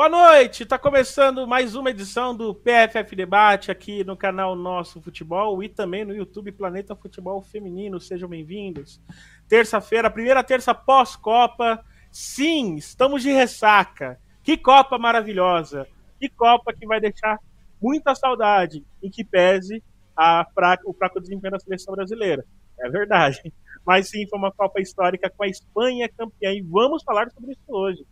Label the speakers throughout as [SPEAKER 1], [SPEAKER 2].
[SPEAKER 1] Boa noite, está começando mais uma edição do PFF Debate aqui no canal Nosso Futebol e também no YouTube Planeta Futebol Feminino. Sejam bem-vindos. Terça-feira, primeira terça pós-Copa. Sim, estamos de ressaca. Que Copa maravilhosa! Que Copa que vai deixar muita saudade, em que pese a fraca, o fraco desempenho da seleção brasileira. É verdade. Mas sim, foi uma Copa histórica com a Espanha campeã e vamos falar sobre isso hoje.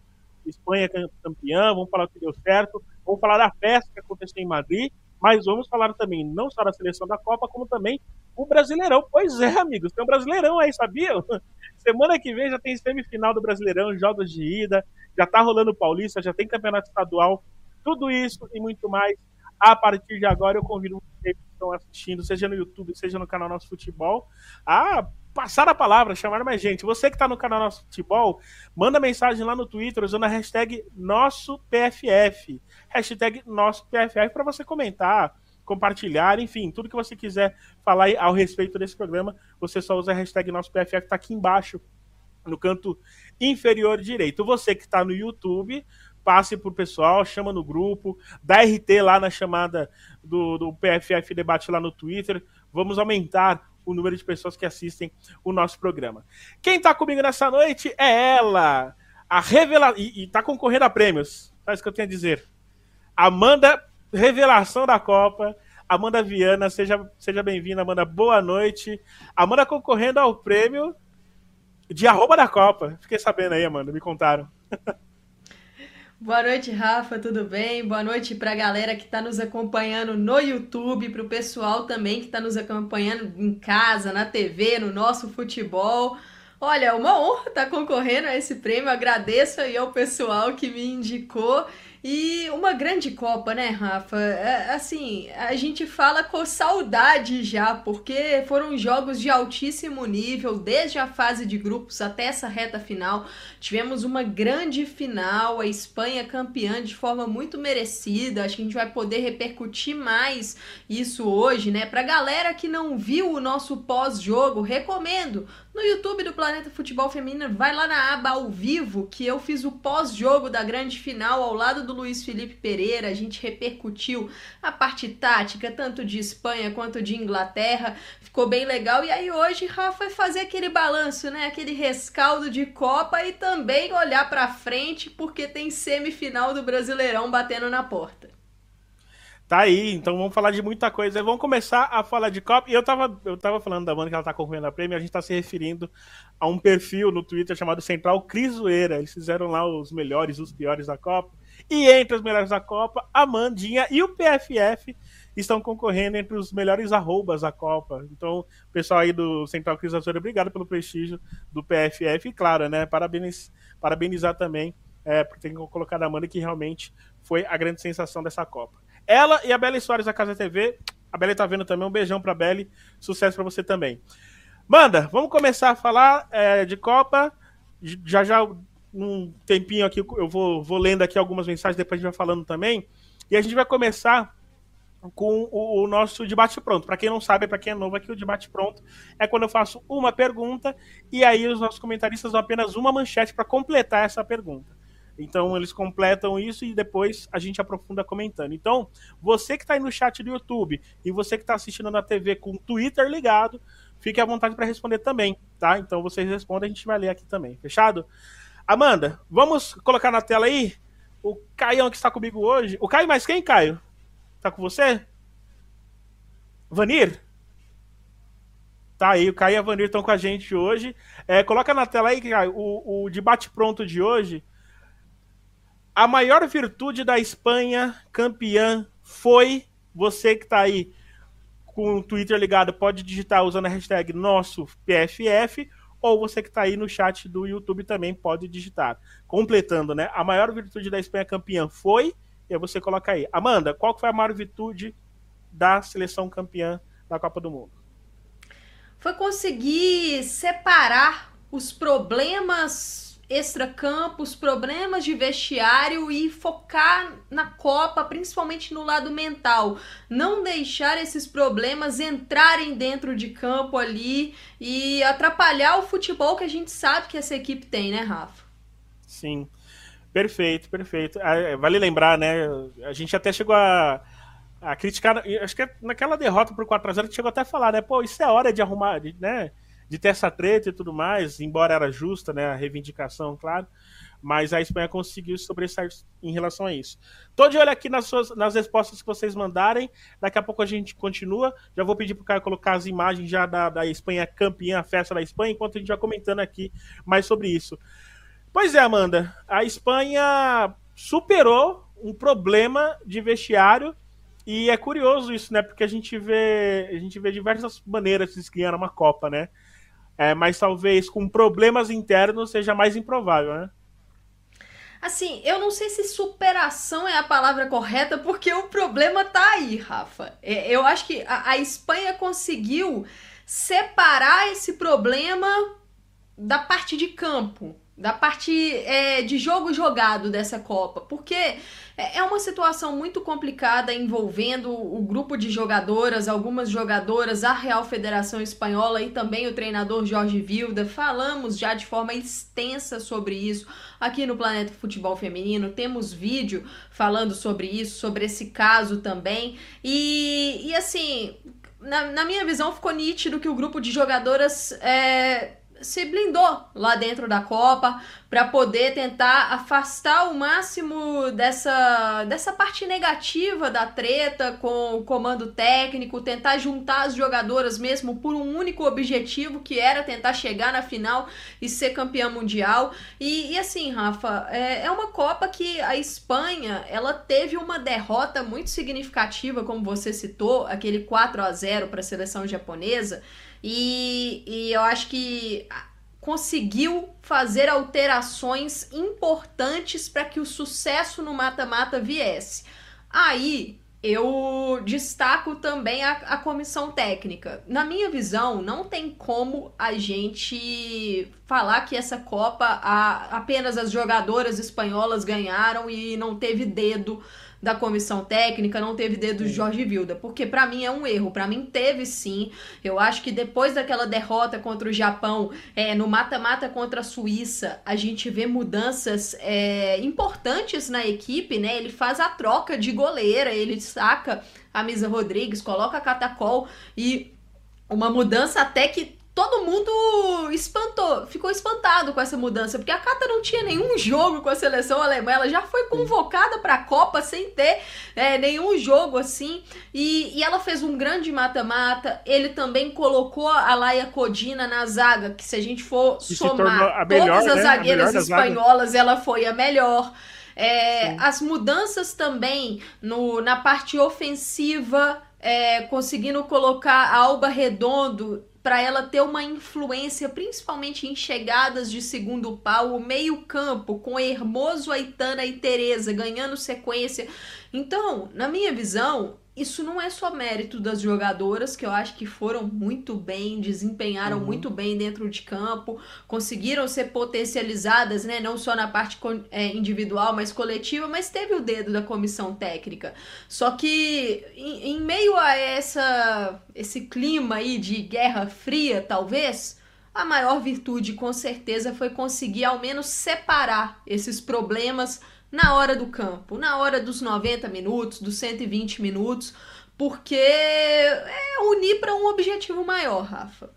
[SPEAKER 1] Espanha campeã, vamos falar o que deu certo, vamos falar da festa que aconteceu em Madrid, mas vamos falar também não só da seleção da Copa, como também o Brasileirão. Pois é, amigos, tem um Brasileirão aí, sabiam? Semana que vem já tem semifinal do Brasileirão, jogos de ida, já tá rolando Paulista, já tem campeonato estadual, tudo isso e muito mais. A partir de agora, eu convido vocês que estão assistindo, seja no YouTube, seja no canal Nosso Futebol, a passar a palavra, chamar mais gente. Você que está no canal Nosso Futebol, manda mensagem lá no Twitter usando a hashtag Nosso PFF. Hashtag Nosso PFF para você comentar, compartilhar, enfim, tudo que você quiser falar ao respeito desse programa, você só usa a hashtag Nosso PFF, está aqui embaixo, no canto inferior direito. Você que está no YouTube, passe pro pessoal, chama no grupo, dá RT lá na chamada do, do PFF Debate lá no Twitter. Vamos aumentar o número de pessoas que assistem o nosso programa. Quem está comigo nessa noite é ela, a revela e, está concorrendo a prêmios. Sabe isso que eu tenho a dizer? Amanda, revelação da Copa. Amanda Viana, seja, seja bem-vinda, Amanda. Boa noite. Amanda concorrendo ao prêmio de arroba da Copa. Fiquei sabendo aí, Amanda, me contaram.
[SPEAKER 2] Boa noite, Rafa, tudo bem? Boa noite para a galera que está nos acompanhando no YouTube, para o pessoal também que está nos acompanhando em casa, na TV, no nosso futebol. Olha, uma honra estar tá concorrendo a esse prêmio. Agradeço aí ao pessoal que me indicou. E uma grande Copa, né, Rafa? É, assim, a gente fala com saudade já, porque foram jogos de altíssimo nível, desde a fase de grupos até essa reta final. Tivemos uma grande final, a Espanha campeã de forma muito merecida. Acho que a gente vai poder repercutir mais isso hoje, né? Pra galera que não viu o nosso pós-jogo, recomendo no YouTube do Planeta Futebol Feminino, vai lá na aba ao vivo, que eu fiz o pós-jogo da grande final ao lado do Luiz Felipe Pereira. A gente repercutiu a parte tática, tanto de Espanha quanto de Inglaterra. Ficou bem legal. E aí hoje, Rafa, vai fazer aquele balanço, né? Aquele rescaldo de Copa e também olhar para frente, porque tem semifinal do Brasileirão batendo na porta.
[SPEAKER 1] Tá aí, então vamos falar de muita coisa. Vamos começar a falar de Copa. E eu tava, eu tava falando da banda que ela tá concorrendo a prêmio, a gente tá se referindo a um perfil no Twitter chamado Central Crisoeira. Eles fizeram lá os melhores, os piores da Copa. E entre os melhores da Copa, a Mandinha e o PFF estão concorrendo entre os melhores arrobas da Copa. Então, pessoal aí do Central Crisoeira, obrigado pelo prestígio do PFF. E claro, né, parabéns, parabenizar também é, por ter colocado a Amanda, que realmente foi a grande sensação dessa Copa. Ela e a Bela Soares da Casa TV. A Bela tá vendo também. Um beijão pra Belle. Sucesso para você também. Manda, vamos começar a falar é, de Copa. Já já, um tempinho aqui, eu vou, vou lendo aqui algumas mensagens, depois a gente vai falando também. E a gente vai começar com o, o nosso debate pronto. Para quem não sabe, para quem é novo aqui, o debate pronto é quando eu faço uma pergunta e aí os nossos comentaristas dão apenas uma manchete para completar essa pergunta. Então eles completam isso e depois a gente aprofunda comentando. Então, você que está aí no chat do YouTube e você que está assistindo na TV com o Twitter ligado, fique à vontade para responder também, tá? Então vocês respondem, a gente vai ler aqui também. Fechado? Amanda, vamos colocar na tela aí o Caião que está comigo hoje. O Caio mais quem, Caio? Tá com você? Vanir? Tá aí, o Caio e a Vanir estão com a gente hoje. É, coloca na tela aí, Caio, o, o debate pronto de hoje a maior virtude da Espanha campeã foi você que está aí com o Twitter ligado, pode digitar usando a hashtag nosso PFF, ou você que está aí no chat do YouTube também pode digitar. Completando, né? A maior virtude da Espanha campeã foi, e aí você coloca aí. Amanda, qual foi a maior virtude da seleção campeã da Copa do Mundo?
[SPEAKER 2] Foi conseguir separar os problemas extracampos, problemas de vestiário e focar na Copa, principalmente no lado mental. Não deixar esses problemas entrarem dentro de campo ali e atrapalhar o futebol que a gente sabe que essa equipe tem, né, Rafa?
[SPEAKER 1] Sim. Perfeito, perfeito. Ah, é, vale lembrar, né? A gente até chegou a, a criticar. Acho que naquela derrota por 4x0 a gente chegou até a falar, né? Pô, isso é hora de arrumar, né? De ter essa treta e tudo mais, embora era justa, né? A reivindicação, claro mas a Espanha conseguiu sobressair em relação a isso. Tô de olho aqui nas, suas, nas respostas que vocês mandarem, daqui a pouco a gente continua. Já vou pedir para o Caio colocar as imagens já da, da Espanha campeã, a festa da Espanha, enquanto a gente vai comentando aqui mais sobre isso. Pois é, Amanda, a Espanha superou um problema de vestiário e é curioso isso, né? Porque a gente vê, a gente vê diversas maneiras de se ganhar uma Copa, né? É, mas talvez com problemas internos seja mais improvável, né?
[SPEAKER 2] Assim, eu não sei se superação é a palavra correta, porque o problema tá aí, Rafa. É, eu acho que a, a Espanha conseguiu separar esse problema da parte de campo da parte é, de jogo jogado dessa Copa, porque é, é uma situação muito complicada envolvendo o grupo de jogadoras, algumas jogadoras, a Real Federação Espanhola e também o treinador Jorge Vilda. Falamos já de forma extensa sobre isso aqui no Planeta Futebol Feminino. Temos vídeo falando sobre isso, sobre esse caso também. E, e assim, na, na minha visão, ficou nítido que o grupo de jogadoras é, se blindou lá dentro da Copa para poder tentar afastar o máximo dessa, dessa parte negativa da treta com o comando técnico, tentar juntar as jogadoras mesmo por um único objetivo que era tentar chegar na final e ser campeã mundial. E, e assim, Rafa, é, é uma Copa que a Espanha ela teve uma derrota muito significativa, como você citou, aquele 4 a 0 para a seleção japonesa. E, e eu acho que conseguiu fazer alterações importantes para que o sucesso no mata-mata viesse. Aí eu destaco também a, a, comissão técnica. Na minha visão, não tem como a gente falar que essa Copa a, apenas as jogadoras espanholas ganharam e não teve dedo da comissão técnica, não teve dedo de Jorge Vilda, porque para mim é um erro, para mim teve sim. Eu acho que depois daquela derrota contra o Japão, é, no mata-mata contra a Suíça, a gente vê mudanças é, importantes na equipe, né? Ele faz a troca de goleira, ele saca a Misa Rodrigues, coloca a Catacol e uma mudança até que todo mundo espantou, ficou espantado com essa mudança, porque a Cata não tinha nenhum jogo com a seleção alemã, ela já foi convocada para a Copa sem ter é, nenhum jogo assim, e, e ela fez um grande mata-mata. Ele também colocou a Laia Codina na zaga, que se a gente for e somar melhor, todas as né? zagueiras espanholas, ela foi a melhor. É, as mudanças também no, na parte ofensiva, é, conseguindo colocar a Alba Redondo para ela ter uma influência, principalmente em chegadas de segundo pau, o meio-campo com Hermoso, Aitana e Tereza ganhando sequência. Então, na minha visão, isso não é só mérito das jogadoras, que eu acho que foram muito bem, desempenharam uhum. muito bem dentro de campo, conseguiram ser potencializadas, né? Não só na parte é, individual, mas coletiva, mas teve o dedo da comissão técnica. Só que em, em meio a essa, esse clima aí de guerra fria, talvez. A maior virtude, com certeza, foi conseguir ao menos separar esses problemas na hora do campo, na hora dos 90 minutos, dos 120 minutos, porque é unir para um objetivo maior, Rafa.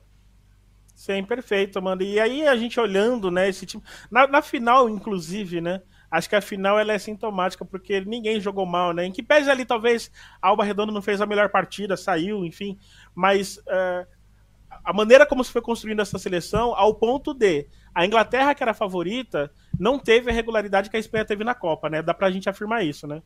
[SPEAKER 1] Sim, perfeito, Amanda. E aí a gente olhando, né, esse time. Na, na, final, inclusive, né? Acho que a final ela é sintomática, porque ninguém jogou mal, né? Em que pese ali, talvez, a Alba Redondo não fez a melhor partida, saiu, enfim. Mas uh, a maneira como se foi construindo essa seleção, ao ponto de a Inglaterra, que era a favorita, não teve a regularidade que a Espanha teve na Copa, né? Dá pra gente afirmar isso, né?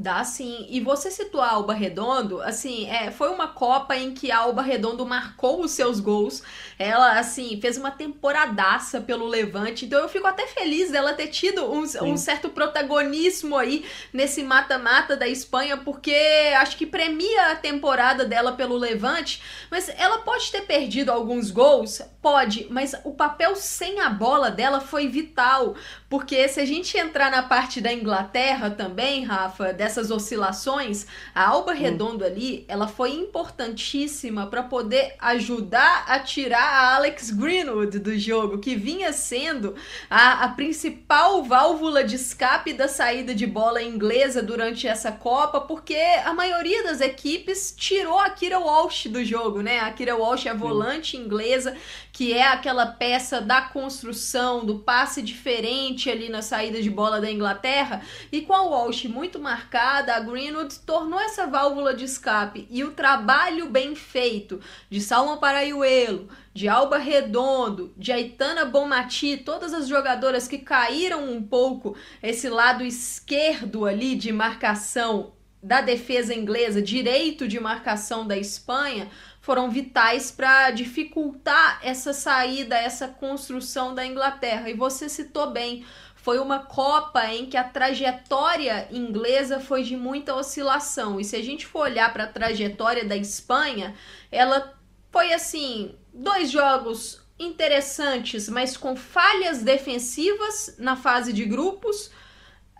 [SPEAKER 2] Dá sim. E você citou a Alba Redondo, assim, é, foi uma Copa em que a Alba Redondo marcou os seus gols. Ela, assim, fez uma temporadaça pelo Levante. Então eu fico até feliz dela ter tido um, um certo protagonismo aí nesse mata-mata da Espanha, porque acho que premia a temporada dela pelo Levante. Mas ela pode ter perdido alguns gols? Pode, mas o papel sem a bola dela foi vital. Porque se a gente entrar na parte da Inglaterra também, Rafa, dessas oscilações, a Alba hum. Redondo ali, ela foi importantíssima para poder ajudar a tirar a Alex Greenwood do jogo, que vinha sendo a, a principal válvula de escape da saída de bola inglesa durante essa Copa, porque a maioria das equipes tirou a Kira Walsh do jogo, né? A Kira Walsh é a volante inglesa, que é aquela peça da construção, do passe diferente ali na saída de bola da Inglaterra, e com a Walsh muito marcada, a Greenwood tornou essa válvula de escape e o trabalho bem feito de Salma Paraiuelo, de Alba Redondo, de Aitana Bonmati, todas as jogadoras que caíram um pouco esse lado esquerdo ali de marcação da defesa inglesa, direito de marcação da Espanha, foram vitais para dificultar essa saída, essa construção da Inglaterra. E você citou bem, foi uma Copa em que a trajetória inglesa foi de muita oscilação. E se a gente for olhar para a trajetória da Espanha, ela foi assim, dois jogos interessantes, mas com falhas defensivas na fase de grupos.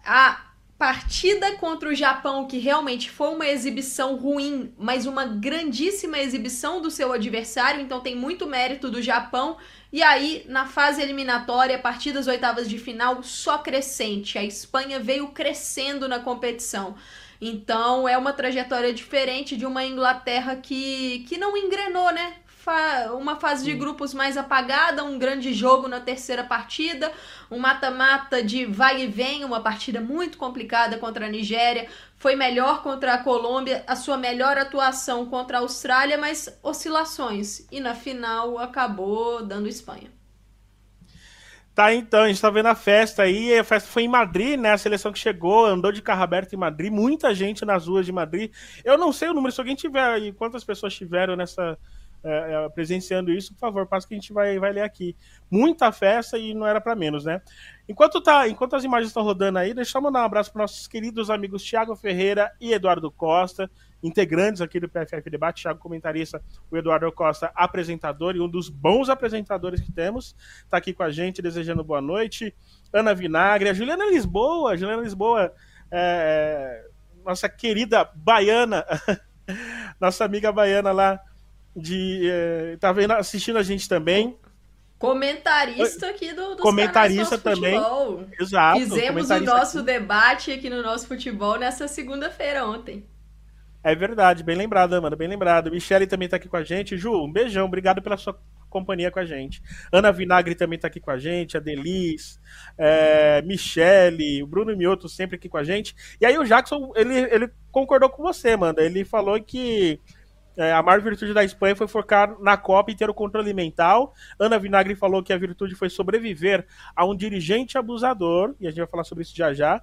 [SPEAKER 2] A partida contra o Japão, que realmente foi uma exibição ruim, mas uma grandíssima exibição do seu adversário, então tem muito mérito do Japão. E aí, na fase eliminatória, a partir das oitavas de final, só crescente. A Espanha veio crescendo na competição. Então, é uma trajetória diferente de uma Inglaterra que, que não engrenou, né? Fa uma fase de grupos mais apagada, um grande jogo na terceira partida, um mata-mata de vai e vem, uma partida muito complicada contra a Nigéria. Foi melhor contra a Colômbia, a sua melhor atuação contra a Austrália, mas oscilações. E na final acabou dando Espanha.
[SPEAKER 1] Tá, então, a gente tá vendo a festa aí. A festa foi em Madrid, né? A seleção que chegou, andou de carro aberto em Madrid, muita gente nas ruas de Madrid. Eu não sei o número, se alguém tiver aí, quantas pessoas tiveram nessa, é, é, presenciando isso, por favor, passa que a gente vai, vai ler aqui. Muita festa e não era para menos, né? Enquanto, tá, enquanto as imagens estão rodando aí, deixa eu mandar um abraço para nossos queridos amigos Thiago Ferreira e Eduardo Costa, integrantes aqui do PFF Debate. Thiago, comentarista, o Eduardo Costa, apresentador e um dos bons apresentadores que temos, está aqui com a gente, desejando boa noite. Ana Vinagre, a Juliana Lisboa, Juliana Lisboa, é, é nossa querida baiana, nossa amiga baiana lá de é, tá vendo, assistindo a gente também.
[SPEAKER 2] Comentarista aqui do,
[SPEAKER 1] dos Comentarista também.
[SPEAKER 2] Futebol. Exato. Fizemos o nosso aqui. debate aqui no nosso futebol nessa segunda-feira ontem.
[SPEAKER 1] É verdade, bem lembrado, Amanda, bem lembrado. Michele também tá aqui com a gente. Ju, um beijão, obrigado pela sua companhia com a gente. Ana Vinagre também tá aqui com a gente, a Delis, é, Michele, o Bruno Mioto sempre aqui com a gente. E aí o Jackson, ele, ele concordou com você, Amanda. Ele falou que é, a maior virtude da Espanha foi focar na Copa e ter o controle mental. Ana Vinagre falou que a virtude foi sobreviver a um dirigente abusador, e a gente vai falar sobre isso já já.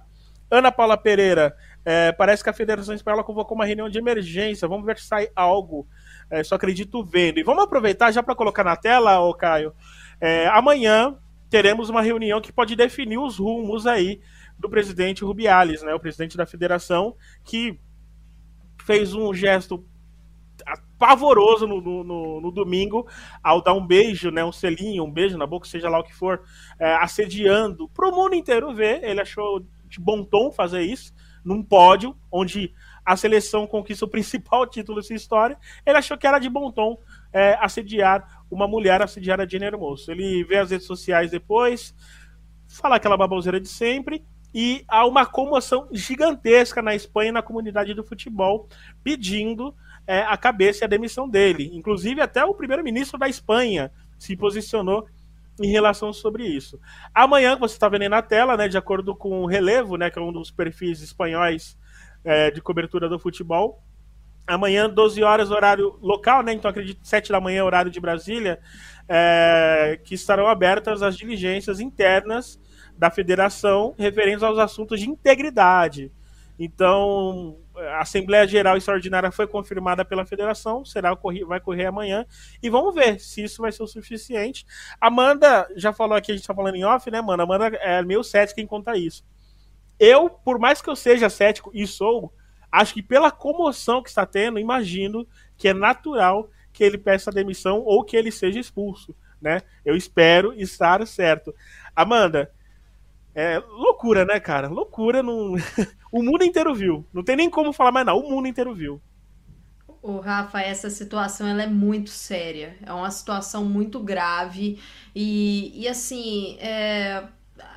[SPEAKER 1] Ana Paula Pereira, é, parece que a Federação Espanhola convocou uma reunião de emergência. Vamos ver se sai algo. É, só acredito vendo. E vamos aproveitar já para colocar na tela, ô Caio. É, amanhã teremos uma reunião que pode definir os rumos aí do presidente Rubiales, né, o presidente da federação, que fez um gesto pavoroso no, no, no, domingo ao dar um beijo, né, um selinho, um beijo na boca, seja lá o que for, é, assediando para o mundo inteiro ver. Ele achou de bom tom fazer isso num pódio onde a seleção conquista o principal título dessa história. Ele achou que era de bom tom é, assediar uma mulher, assediar a Jenny Hermoso. Ele vê as redes sociais depois, fala aquela baboseira de sempre e há uma comoção gigantesca na Espanha na comunidade do futebol pedindo é, a cabeça e a demissão dele. Inclusive, até o primeiro-ministro da Espanha se posicionou em relação sobre isso. Amanhã, você está vendo aí na tela, né, de acordo com o Relevo, né, que é um dos perfis espanhóis é, de cobertura do futebol, amanhã, 12 horas, horário local, né, então acredito 7 da manhã, horário de Brasília, é, que estarão abertas as diligências internas da federação referentes aos assuntos de integridade. Então, a Assembleia Geral Extraordinária foi confirmada pela federação, será vai correr amanhã, e vamos ver se isso vai ser o suficiente. Amanda já falou aqui, a gente está falando em off, né, mano? Amanda é meio cética em conta isso. Eu, por mais que eu seja cético, e sou, acho que pela comoção que está tendo, imagino que é natural que ele peça demissão ou que ele seja expulso, né? Eu espero estar certo. Amanda, É loucura, né, cara? Loucura. Não... o mundo inteiro viu. Não tem nem como falar mais, não. O mundo inteiro viu.
[SPEAKER 2] O Rafa, essa situação ela é muito séria. É uma situação muito grave. E, e assim, é,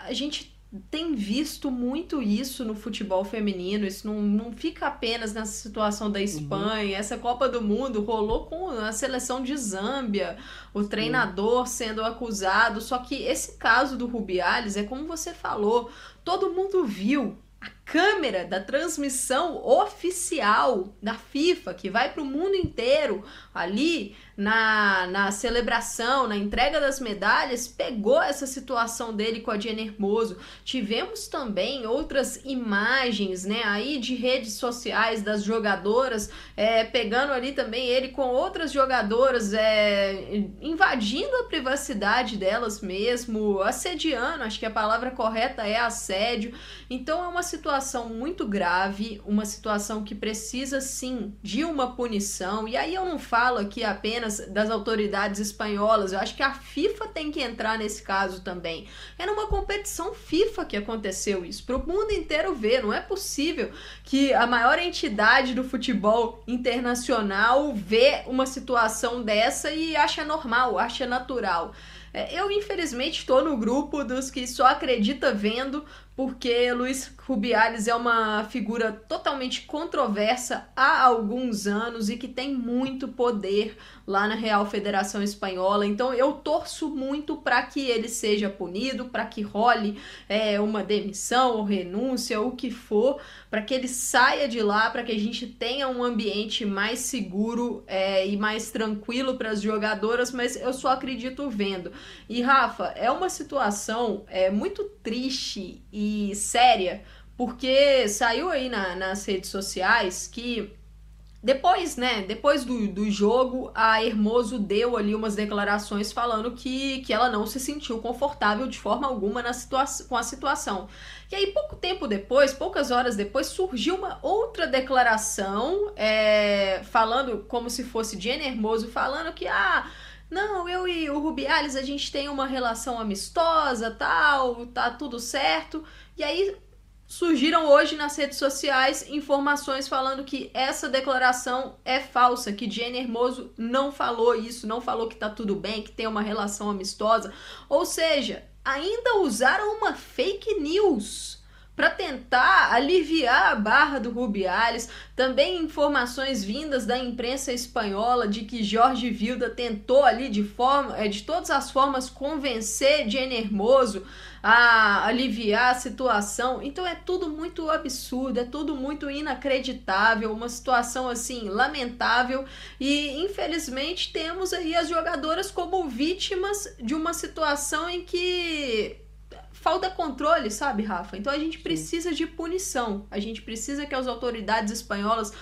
[SPEAKER 2] a gente tem visto muito isso no futebol feminino. Isso não, não fica apenas nessa situação da Espanha. Uhum. Essa Copa do Mundo rolou com a seleção de Zâmbia, o treinador sendo acusado. Só que esse caso do Rubiales é como você falou, todo mundo viu a câmera da transmissão oficial da FIFA, que vai para o mundo inteiro ali na, na celebração, na entrega das medalhas, pegou essa situação dele com a Jenny Hermoso. Tivemos também outras imagens, né, aí de redes sociais das jogadoras, é, pegando ali também ele com outras jogadoras, é, invadindo a privacidade delas mesmo, assediando, acho que a palavra correta é assédio. Então é uma situação muito grave, uma situação que precisa sim de uma punição. E aí eu não falo aqui apenas apenas das autoridades espanholas. Eu acho que a FIFA tem que entrar nesse caso também. É numa competição FIFA que aconteceu isso, para o mundo inteiro ver. Não é possível que a maior entidade do futebol internacional vê uma situação dessa e acha normal, acha natural. É, eu, infelizmente, estou no grupo dos que só acredita vendo, porque Luiz Rubiales é uma figura totalmente controversa há alguns anos e que tem muito poder lá na Real Federação Espanhola. Então eu torço muito para que ele seja punido, para que role é, uma demissão ou renúncia, o que for, para que ele saia de lá, para que a gente tenha um ambiente mais seguro é, e mais tranquilo para as jogadoras. Mas eu só acredito vendo. E Rafa, é uma situação é, muito triste e séria, porque saiu aí na, nas redes sociais que depois, né, depois do, do jogo, a Hermoso deu ali umas declarações falando que, que ela não se sentiu confortável de forma alguma na situação, com a situação. E aí, pouco tempo depois, poucas horas depois, surgiu uma outra declaração é, falando como se fosse Jenny Hermoso, falando que, ah, não, eu e o Rubiales, a gente tem uma relação amistosa, tal, tá tudo certo. E aí surgiram hoje nas redes sociais informações falando que essa declaração é falsa, que Jenny Hermoso não falou isso, não falou que tá tudo bem, que tem uma relação amistosa. Ou seja, ainda usaram uma fake news para tentar aliviar a barra do Rubiales. Também informações vindas da imprensa espanhola de que Jorge Vilda tentou ali de forma, é, de todas as formas convencer Jenny Hermoso a aliviar a situação. Então é tudo muito absurdo, é tudo muito inacreditável, uma situação assim lamentável e infelizmente temos aí as jogadoras como vítimas de uma situação em que falta controle, sabe, Rafa? Então a gente precisa Sim. de punição. A gente precisa que as autoridades espanholas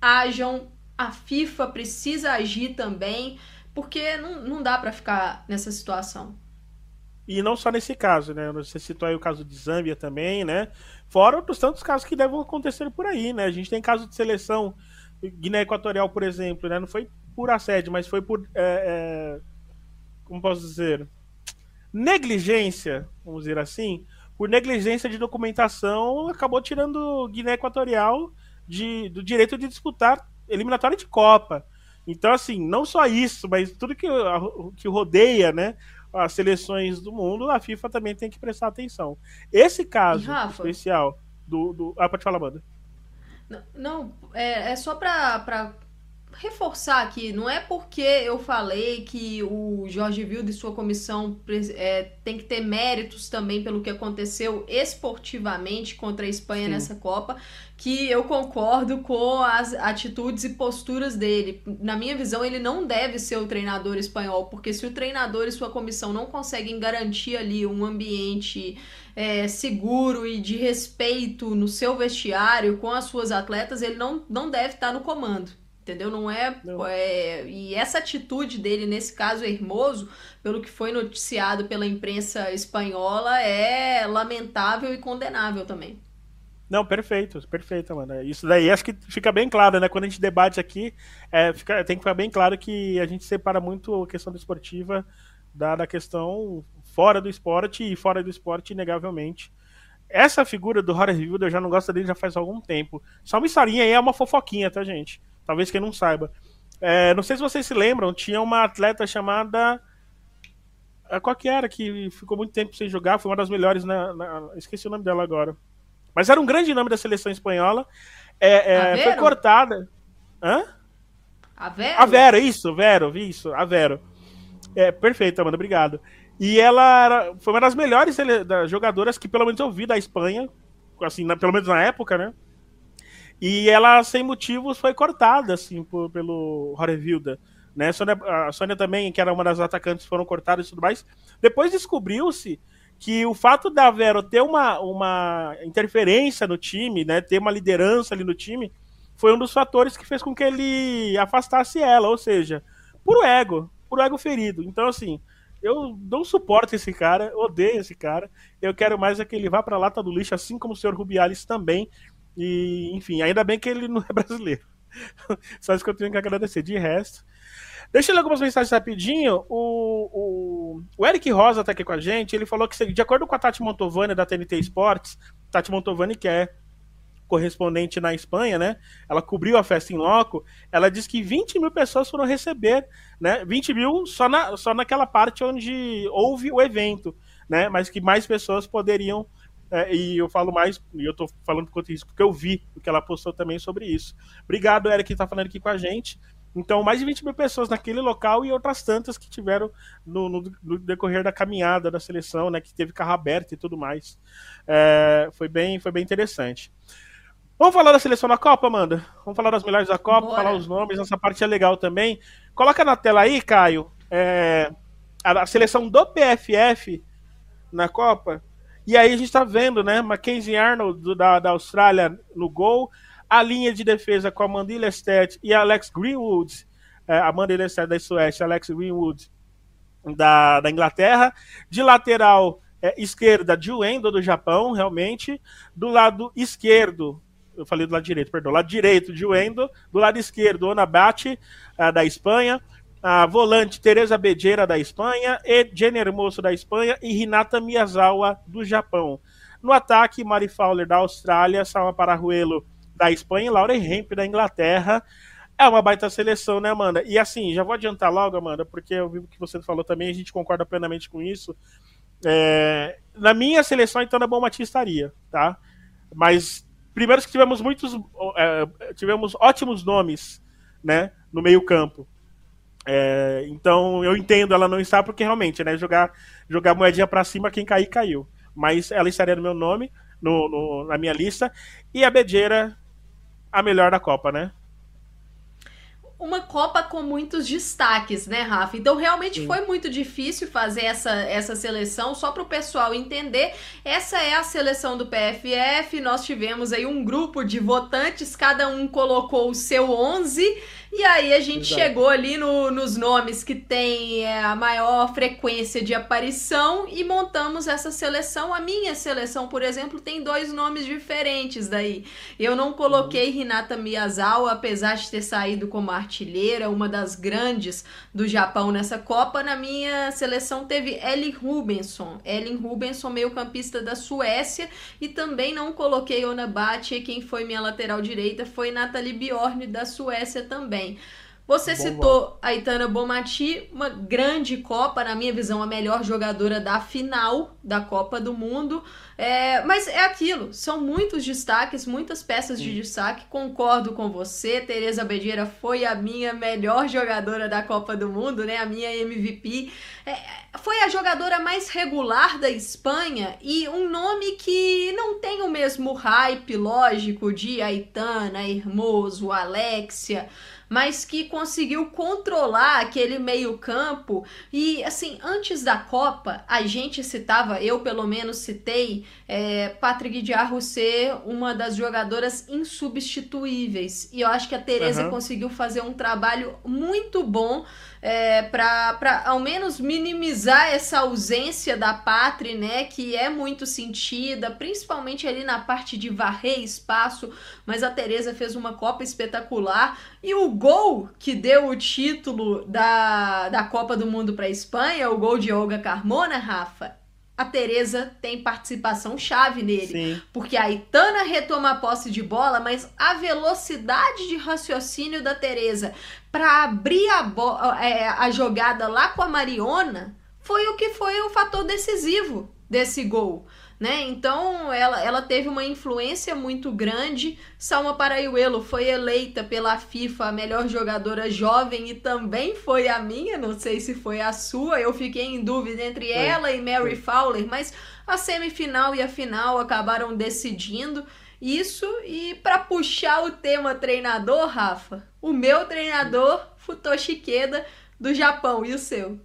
[SPEAKER 2] ajam, a FIFA precisa agir também, porque não, não dá para ficar nessa situação.
[SPEAKER 1] E não só nesse caso, né? Você citou aí o caso de Zâmbia também, né? Fora outros tantos casos que devem acontecer por aí, né? A gente tem caso de seleção Guiné Equatorial, por exemplo, né? Não foi por assédio, mas foi por. É, é, como posso dizer? negligência, vamos dizer assim, por negligência de documentação, acabou tirando Guiné Equatorial de, do direito de disputar eliminatória de Copa. Então, assim, não só isso, mas tudo que, que rodeia né, as seleções do mundo, a FIFA também tem que prestar atenção. Esse caso especial do, do. Ah, pode falar, Amanda.
[SPEAKER 2] Não, é, é só para reforçar aqui, não é porque eu falei que o Jorge Vilda e sua comissão é, tem que ter méritos também pelo que aconteceu esportivamente contra a Espanha Sim. nessa Copa, que eu concordo com as atitudes e posturas dele. Na minha visão, ele não deve ser o treinador espanhol, porque se o treinador e sua comissão não conseguem garantir ali um ambiente é, seguro e de respeito no seu vestiário com as suas atletas, ele não, não deve estar no comando. Entendeu? Não é, Não. é. E essa atitude dele, nesse caso, Hermoso, pelo que foi noticiado pela imprensa espanhola, é lamentável e condenável também.
[SPEAKER 1] Não, perfeito, perfeito, mano. Isso daí acho que fica bem claro, né? Quando a gente debate aqui, é, fica, tem que ficar bem claro que a gente separa muito a questão esportiva da, da questão fora do esporte e fora do esporte, inegavelmente. Essa figura do Rory Hilda eu já não gosto dele já faz algum tempo. Historinha aí, é uma fofoquinha, tá, gente? Talvez quem não saiba. É, não sei se vocês se lembram, tinha uma atleta chamada. É, qual que era? Que ficou muito tempo sem jogar, foi uma das melhores na, na... Esqueci o nome dela agora. Mas era um grande nome da seleção espanhola. É, é, foi cortada. Hã?
[SPEAKER 2] A Vero?
[SPEAKER 1] A Vero, isso, Vero, isso, a Vero. É, perfeito, Amanda, obrigado. E ela era, foi uma das melhores jogadoras que pelo menos eu vi da Espanha, assim, na, pelo menos na época, né? E ela, sem motivos, foi cortada, assim, por, pelo Horevilda. Né? A, Sônia, a Sônia também, que era uma das atacantes, foram cortadas e tudo mais. Depois descobriu-se que o fato da Vero ter uma, uma interferência no time, né, ter uma liderança ali no time, foi um dos fatores que fez com que ele afastasse ela, ou seja, puro ego, puro ego ferido. Então, assim, eu não suporto esse cara, odeio esse cara. Eu quero mais é que ele vá pra lata do lixo, assim como o senhor Rubiales também. E, enfim, ainda bem que ele não é brasileiro. Só isso que eu tenho que agradecer. De resto. Deixa eu ler algumas mensagens rapidinho. O, o, o Eric Rosa tá aqui com a gente. Ele falou que, de acordo com a Tati Montovani da TNT Esportes, Tati Montovani, que é correspondente na Espanha, né? Ela cobriu a festa em loco. Ela disse que 20 mil pessoas foram receber, né? 20 mil só, na, só naquela parte onde houve o evento, né? Mas que mais pessoas poderiam. É, e eu falo mais, e eu tô falando quanto isso, porque eu vi o que ela postou também sobre isso. Obrigado, Eric, que tá falando aqui com a gente. Então, mais de 20 mil pessoas naquele local e outras tantas que tiveram no, no, no decorrer da caminhada da seleção, né? Que teve carro aberto e tudo mais. É, foi, bem, foi bem interessante. Vamos falar da seleção da Copa, Amanda? Vamos falar das melhores da Copa, Bora. falar os nomes, essa parte é legal também. Coloca na tela aí, Caio, é, a, a, seleção do PFF na Copa. E aí a gente tá vendo, né? Mackenzie Arnold do, da, da Austrália no gol. A linha de defesa com a Amanda Lestat e a Alex Greenwood. É, Amanda Lestat da Suécia, Alex Greenwood da, da Inglaterra. De lateral é, esquerda, Juendo do Japão, realmente. Do lado esquerdo, eu falei do lado direito, perdão. Lado direito de Wendo, do lado esquerdo, Onabate, uh, da Espanha. A volante Teresa Bejeira da Espanha, e Jenny Hermoso da Espanha e Hinata Miyazawa do Japão. No ataque, Mari Fowler da Austrália, Salma Parajuelo da Espanha e Laura Hemp da Inglaterra. É uma baita seleção, né, Amanda? E assim, já vou adiantar logo, Amanda, porque eu vi o que você falou também, a gente concorda plenamente com isso. É... Na minha seleção, então, é bom Matistaria, tá? Mas primeiro que tivemos muitos é, tivemos ótimos nomes né no meio campo é, então eu entendo ela não estar porque realmente né jogar jogar moedinha para cima quem cair caiu mas ela estaria no meu nome no, no, na minha lista e a Bedeira a melhor da Copa né
[SPEAKER 2] uma Copa com muitos destaques, né, Rafa? Então realmente Sim. foi muito difícil fazer essa, essa seleção, só para o pessoal entender. Essa é a seleção do PFF. Nós tivemos aí um grupo de votantes, cada um colocou o seu 11 e aí a gente Exato. chegou ali no, nos nomes que tem é, a maior frequência de aparição e montamos essa seleção. A minha seleção, por exemplo, tem dois nomes diferentes daí. Eu não coloquei uhum. Hinata Miyazawa, apesar de ter saído como artilheira, uma das grandes do Japão nessa Copa. Na minha seleção teve Ellen Rubenson. Ellen Rubenson, meio campista da Suécia. E também não coloquei Onabate, quem foi minha lateral direita foi Nathalie Bjorn da Suécia também Você bom, citou a Itana Bomati, uma grande Copa, na minha visão, a melhor jogadora da final da Copa do Mundo. É, mas é aquilo, são muitos destaques, muitas peças de destaque. Concordo com você, Tereza Bedeira foi a minha melhor jogadora da Copa do Mundo, né? A minha MVP. É, foi a jogadora mais regular da Espanha e um nome que não tem o mesmo hype, lógico, de Aitana, Hermoso, Alexia mas que conseguiu controlar aquele meio-campo. E assim, antes da Copa, a gente citava, eu pelo menos citei, é, Patrick Diarro ser uma das jogadoras insubstituíveis. E eu acho que a Tereza uhum. conseguiu fazer um trabalho muito bom é, para ao menos minimizar essa ausência da pátria, né, que é muito sentida, principalmente ali na parte de varrer espaço, mas a Teresa fez uma Copa espetacular e o gol que deu o título da, da Copa do Mundo para a Espanha, o gol de Olga Carmona, Rafa, a Tereza tem participação chave nele. Sim. Porque a Itana retoma a posse de bola, mas a velocidade de raciocínio da Tereza para abrir a, é, a jogada lá com a Mariona foi o que foi o fator decisivo desse gol né? Então ela, ela teve uma influência muito grande. Salma Paraiuelo foi eleita pela FIFA a melhor jogadora jovem e também foi a minha, não sei se foi a sua. Eu fiquei em dúvida entre ela e Mary. Fowler, mas a semifinal e a final acabaram decidindo isso. E para puxar o tema treinador, Rafa, o meu treinador, Futoshi Keda, do Japão, e o seu?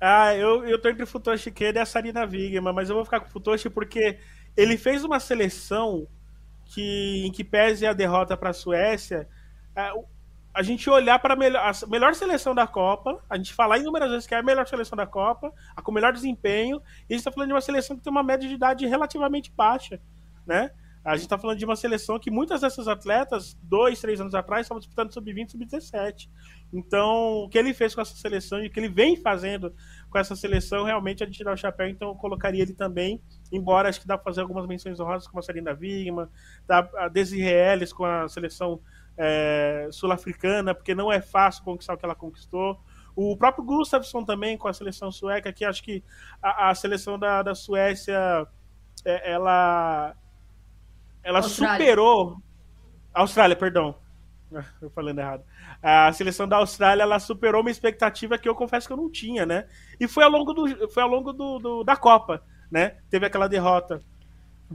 [SPEAKER 1] Ah, eu, eu tô entre o Futoshi Keda e a Sarina Wigman, mas eu vou ficar com o Futoshi porque ele fez uma seleção que, em que pese a derrota para a Suécia, a, a gente olhar para melhor, a melhor seleção da Copa, a gente falar inúmeras vezes que é a melhor seleção da Copa, a com melhor desempenho, e a gente está falando de uma seleção que tem uma média de idade relativamente baixa, né? A gente está falando de uma seleção que muitas dessas atletas, dois, três anos atrás, estavam disputando sub-20 sub-17. Então, o que ele fez com essa seleção e o que ele vem fazendo com essa seleção, realmente é de tirar o chapéu. Então, eu colocaria ele também, embora acho que dá para fazer algumas menções honrosas, como a Serena Wigman, a Desiree Ellis com a seleção é, sul-africana, porque não é fácil conquistar o que ela conquistou. O próprio Gustafsson também com a seleção sueca, que acho que a, a seleção da, da Suécia, é, ela ela Austrália. superou. Austrália, perdão. Eu falando errado. A seleção da Austrália ela superou uma expectativa que eu confesso que eu não tinha, né? E foi ao longo, do, foi ao longo do, do da Copa, né? Teve aquela derrota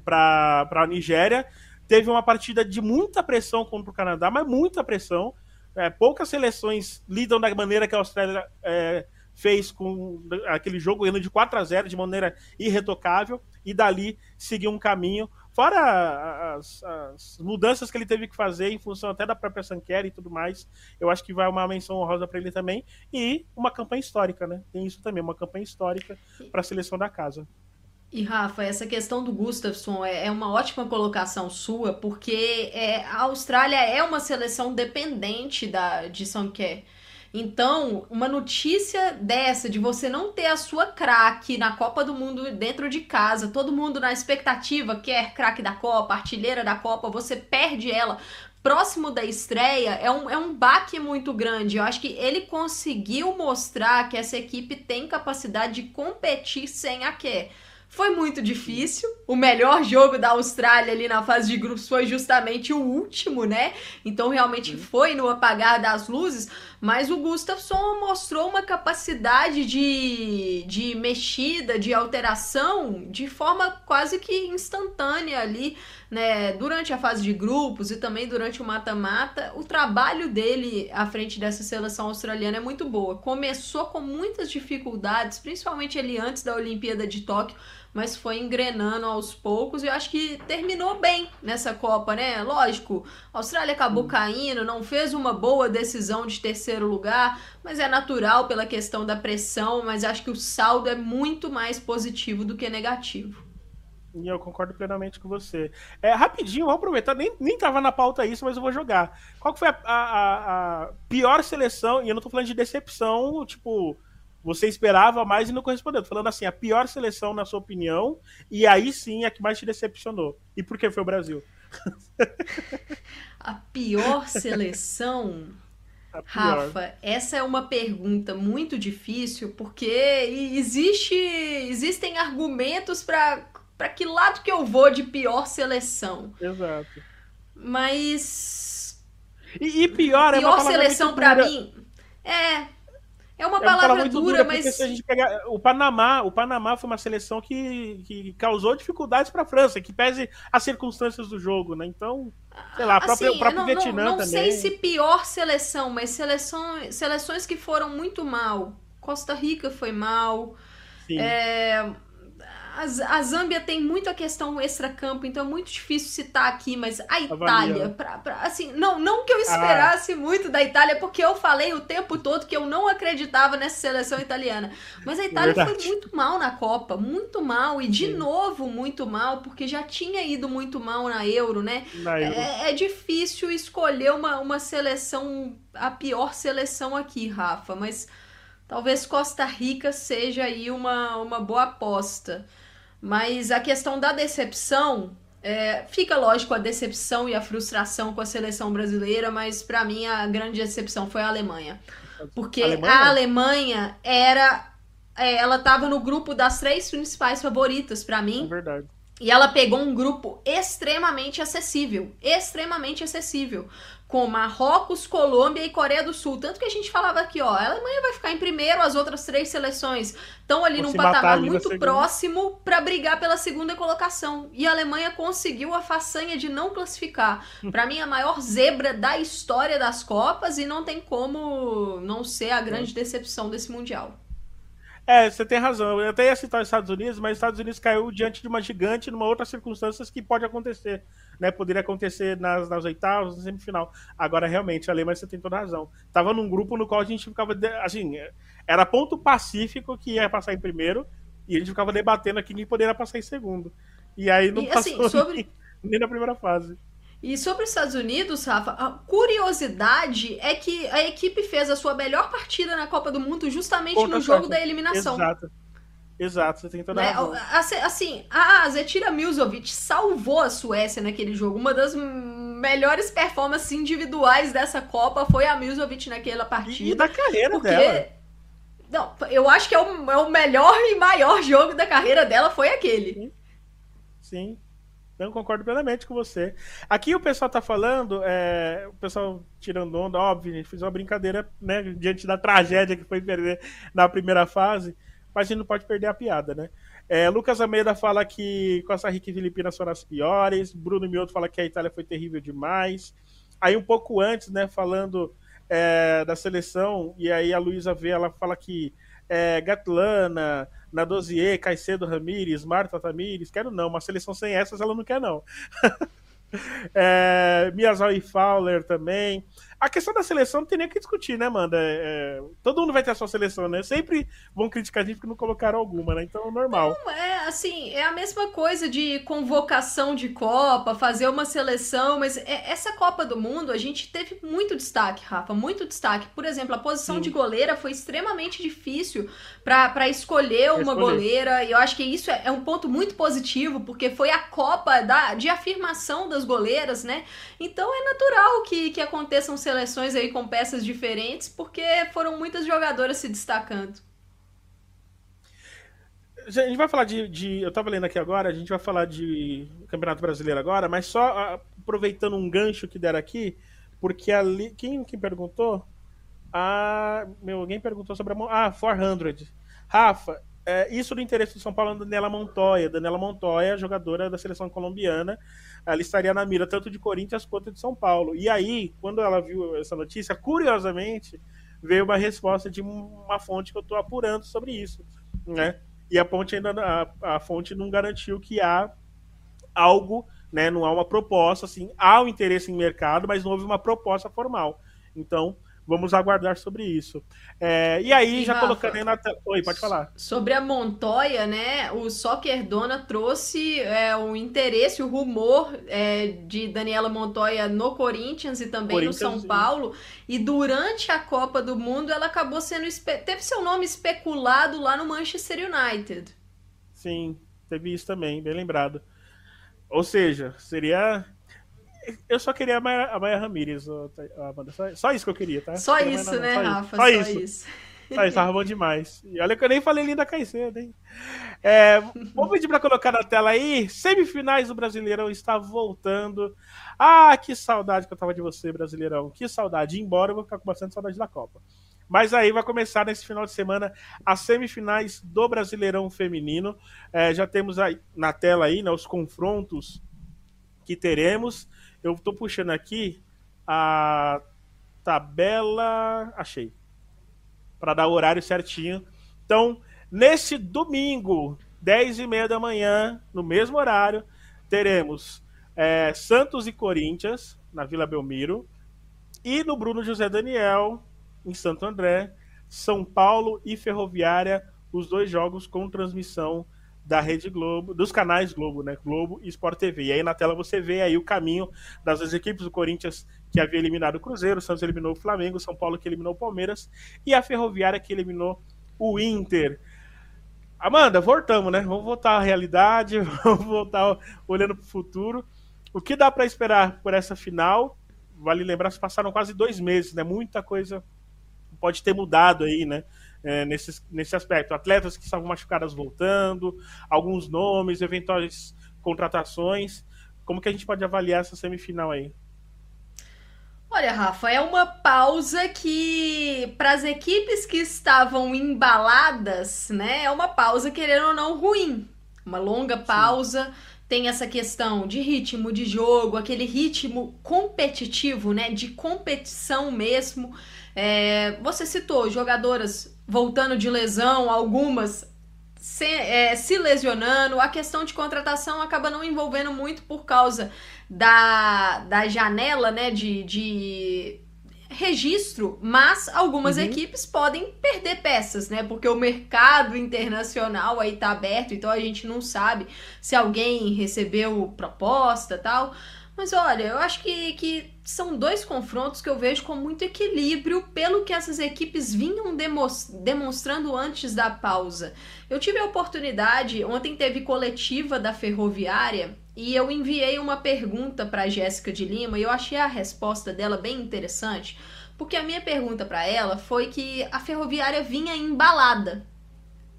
[SPEAKER 1] para a Nigéria. Teve uma partida de muita pressão contra o Canadá, mas muita pressão. É, poucas seleções lidam da maneira que a Austrália é, fez com aquele jogo, ganhando de 4 a 0 de maneira irretocável, e dali seguiu um caminho. Fora as, as, mudanças que ele teve que fazer em função até da própria Sanquera e tudo mais, eu acho que vai uma menção honrosa para ele também. E uma campanha histórica, né? Tem isso também, uma campanha histórica para a seleção da casa.
[SPEAKER 2] E Rafa, essa questão do Gustafsson é, é uma ótima colocação sua, porque é, a Austrália é uma seleção dependente da, de Sanquer. Então, uma notícia dessa, de você não ter a sua craque na Copa do Mundo dentro de casa, todo mundo na expectativa quer craque da Copa, artilheira da Copa, você perde ela próximo da estreia, é um, é um baque muito grande. Eu acho que ele conseguiu mostrar que essa equipe tem capacidade de competir sem a Kerr. Foi muito difícil. O melhor jogo da Austrália ali na fase de grupos foi justamente o último, né? Então realmente foi no apagar das luzes. Mas o Gustafsson mostrou uma capacidade de, de mexida, de alteração, de forma quase que instantânea ali, né? Durante a fase de grupos e também durante o mata-mata. O trabalho dele à frente dessa seleção australiana é muito boa. Começou com muitas dificuldades, principalmente ali antes da Olimpíada de Tóquio mas foi engrenando aos poucos e eu acho que terminou bem nessa Copa, né? Lógico, a Austrália acabou caindo, não fez uma boa decisão de terceiro lugar, mas é natural pela questão da pressão, mas acho que o saldo é muito mais positivo do que negativo.
[SPEAKER 1] E eu concordo plenamente com você. É, rapidinho, vou aproveitar, nem, nem tava na pauta isso, mas eu vou jogar. Qual foi a, a, a pior seleção, e eu não tô falando de decepção, tipo, você esperava mais e não correspondeu. falando assim, a pior seleção na sua opinião, e aí sim a que mais te decepcionou. E por que foi o Brasil?
[SPEAKER 2] a pior seleção. A pior. Rafa, essa é uma pergunta muito difícil porque existe, existem argumentos para para que lado que eu vou de pior seleção.
[SPEAKER 1] Exato.
[SPEAKER 2] Mas
[SPEAKER 1] e, e pior,
[SPEAKER 2] pior é uma seleção para mim é é uma palavra, dura, dura, mas.
[SPEAKER 1] Se a gente pegar, o Panamá, o Panamá foi uma seleção que, que causou dificuldades para a França, que pese as circunstâncias do jogo, né? Então, sei lá, assim, o próprio não, Vietnã
[SPEAKER 2] não,
[SPEAKER 1] não
[SPEAKER 2] também. Não sei se pior seleção, mas seleções, seleções que foram muito mal. Costa Rica foi mal. É, a, a Zâmbia tem muita questão extra-campo, então é muito difícil citar aqui, mas a Itália, pra, pra, assim, não, não que eu esperasse ah. muito da Itália, porque eu falei o tempo todo que eu não acreditava nessa seleção italiana. Mas a Itália Verdade. foi muito mal na Copa, muito mal, e de Sim. novo muito mal, porque já tinha ido muito mal na Euro, né? Na Euro. É, é difícil escolher uma, uma seleção, a pior seleção aqui, Rafa, mas talvez Costa Rica seja aí uma, uma boa aposta. Mas a questão da decepção, é, fica lógico a decepção e a frustração com a seleção brasileira, mas para mim a grande decepção foi a Alemanha. Porque Alemanha? a Alemanha era. É, ela estava no grupo das três principais favoritas para mim.
[SPEAKER 1] É verdade.
[SPEAKER 2] E ela pegou um grupo extremamente acessível. Extremamente acessível com Marrocos, Colômbia e Coreia do Sul. Tanto que a gente falava aqui, ó, a Alemanha vai ficar em primeiro, as outras três seleções estão ali Vou num patamar muito próximo para brigar pela segunda colocação. E a Alemanha conseguiu a façanha de não classificar. Para mim, a maior zebra da história das Copas e não tem como não ser a grande decepção desse Mundial.
[SPEAKER 1] É, você tem razão. Eu até ia citar os Estados Unidos, mas os Estados Unidos caiu diante de uma gigante numa outra circunstância que pode acontecer. Né? Poderia acontecer nas, nas oitavas, na semifinal. Agora, realmente, a Alemanha você tem toda razão. Tava num grupo no qual a gente ficava. Assim, era ponto pacífico que ia passar em primeiro, e a gente ficava debatendo aqui quem poderia passar em segundo. E aí não e, assim, passou assim, sobre... nem, nem na primeira fase.
[SPEAKER 2] E sobre os Estados Unidos, Rafa, a curiosidade é que a equipe fez a sua melhor partida na Copa do Mundo justamente Conta no jogo da eliminação.
[SPEAKER 1] Exato. Exato, você tem toda né? razão.
[SPEAKER 2] Assim, a Zetira Milzovic salvou a Suécia naquele jogo. Uma das melhores performances individuais dessa Copa foi a Milzovic naquela partida.
[SPEAKER 1] E da carreira porque... dela.
[SPEAKER 2] Não, eu acho que é o, é o melhor e maior jogo da carreira dela foi aquele.
[SPEAKER 1] Sim. Sim. Não concordo plenamente com você. Aqui o pessoal tá falando, é, o pessoal tirando onda, óbvio, a gente fez uma brincadeira, né, diante da tragédia que foi perder na primeira fase, mas a gente não pode perder a piada, né? É, Lucas Almeida fala que Costa Rica e Filipinas foram as piores, Bruno Mioto fala que a Itália foi terrível demais. Aí um pouco antes, né, falando é, da seleção, e aí a Luísa vê, ela fala que é, Gatlana, Nadosier, Caicedo Ramires, Marta Tamires, quero não, uma seleção sem essas ela não quer não. é, Miyazaki Fowler também. A questão da seleção não tem nem o que discutir, né, Amanda? É, todo mundo vai ter a sua seleção, né? Sempre vão criticar a gente porque não colocaram alguma, né? Então, normal.
[SPEAKER 2] Não, é assim, é a mesma coisa de convocação de Copa, fazer uma seleção, mas é, essa Copa do Mundo a gente teve muito destaque, Rafa, muito destaque. Por exemplo, a posição Sim. de goleira foi extremamente difícil para escolher uma escolher. goleira, e eu acho que isso é, é um ponto muito positivo, porque foi a Copa da, de afirmação das goleiras, né? Então é natural que, que aconteçam seleções seleções aí com peças diferentes, porque foram muitas jogadoras se destacando.
[SPEAKER 1] A gente vai falar de, de, Eu tava lendo aqui agora, a gente vai falar de Campeonato Brasileiro agora, mas só aproveitando um gancho que deram aqui, porque ali. Quem, quem perguntou? Ah, meu, alguém perguntou sobre a. Ah, 400. Rafa, é, isso do interesse do São Paulo é Daniela Montoya. Daniela Montoya, jogadora da seleção colombiana, ela estaria na mira tanto de Corinthians quanto de São Paulo. E aí, quando ela viu essa notícia, curiosamente, veio uma resposta de uma fonte que eu estou apurando sobre isso, né? E a fonte ainda a, a fonte não garantiu que há algo, né? Não há uma proposta, assim, há o um interesse em mercado, mas não houve uma proposta formal. Então, Vamos aguardar sobre isso. É, e aí, e já Rafa, colocando aí na tela. Oi, pode falar.
[SPEAKER 2] Sobre a Montoya, né? O Soccer Dona trouxe é, o interesse, o rumor é, de Daniela Montoya no Corinthians e também Corinthians, no São sim. Paulo. E durante a Copa do Mundo, ela acabou sendo. Teve seu nome especulado lá no Manchester United.
[SPEAKER 1] Sim, teve isso também, bem lembrado. Ou seja, seria eu só queria a Maia, a Maia Ramírez, Amanda. Só, só, isso que eu queria, tá?
[SPEAKER 2] Só
[SPEAKER 1] queria
[SPEAKER 2] isso, né, só Rafa?
[SPEAKER 1] Só, só isso. isso. Só isso, tava bom demais. E olha que eu nem falei linda Caicedo, hein? É, vou pedir pra colocar na tela aí. Semifinais do Brasileirão está voltando. Ah, que saudade que eu tava de você, Brasileirão. Que saudade. Embora eu vou ficar com bastante saudade da Copa. Mas aí vai começar nesse final de semana as semifinais do Brasileirão Feminino. É, já temos aí na tela aí né, os confrontos que teremos. Eu tô puxando aqui a tabela. Achei. Para dar o horário certinho. Então, nesse domingo, 10 e meia da manhã, no mesmo horário, teremos é, Santos e Corinthians, na Vila Belmiro, e no Bruno José Daniel, em Santo André, São Paulo e Ferroviária, os dois jogos com transmissão da Rede Globo, dos canais Globo, né? Globo e Sport TV. E aí na tela você vê aí o caminho das duas equipes, do Corinthians que havia eliminado o Cruzeiro, o Santos eliminou o Flamengo, o São Paulo que eliminou o Palmeiras e a Ferroviária que eliminou o Inter. Amanda, voltamos, né? Vamos voltar à realidade, vamos voltar olhando para o futuro. O que dá para esperar por essa final? Vale lembrar que passaram quase dois meses, né? Muita coisa pode ter mudado aí, né? É, nesse, nesse aspecto. Atletas que estavam machucadas voltando, alguns nomes, eventuais contratações. Como que a gente pode avaliar essa semifinal aí?
[SPEAKER 2] Olha, Rafa, é uma pausa que, para as equipes que estavam embaladas, né, é uma pausa, querendo ou não, ruim. Uma longa pausa. Sim. Tem essa questão de ritmo de jogo, aquele ritmo competitivo, né, de competição mesmo. É, você citou jogadoras voltando de lesão, algumas se, é, se, lesionando. A questão de contratação acaba não envolvendo muito por causa da, da janela né, de, de registro, mas algumas uhum. equipes podem perder peças, né? Porque o mercado internacional aí tá aberto, então a gente não sabe se alguém recebeu proposta tal. Mas olha, eu acho que, que são dois confrontos que eu vejo com muito equilíbrio pelo que essas equipes vinham demonstrando antes da pausa. Eu tive a oportunidade, ontem teve coletiva da Ferroviária e eu enviei uma pergunta para Jéssica de Lima e eu achei a resposta dela bem interessante, porque a minha pergunta para ela foi que a Ferroviária vinha embalada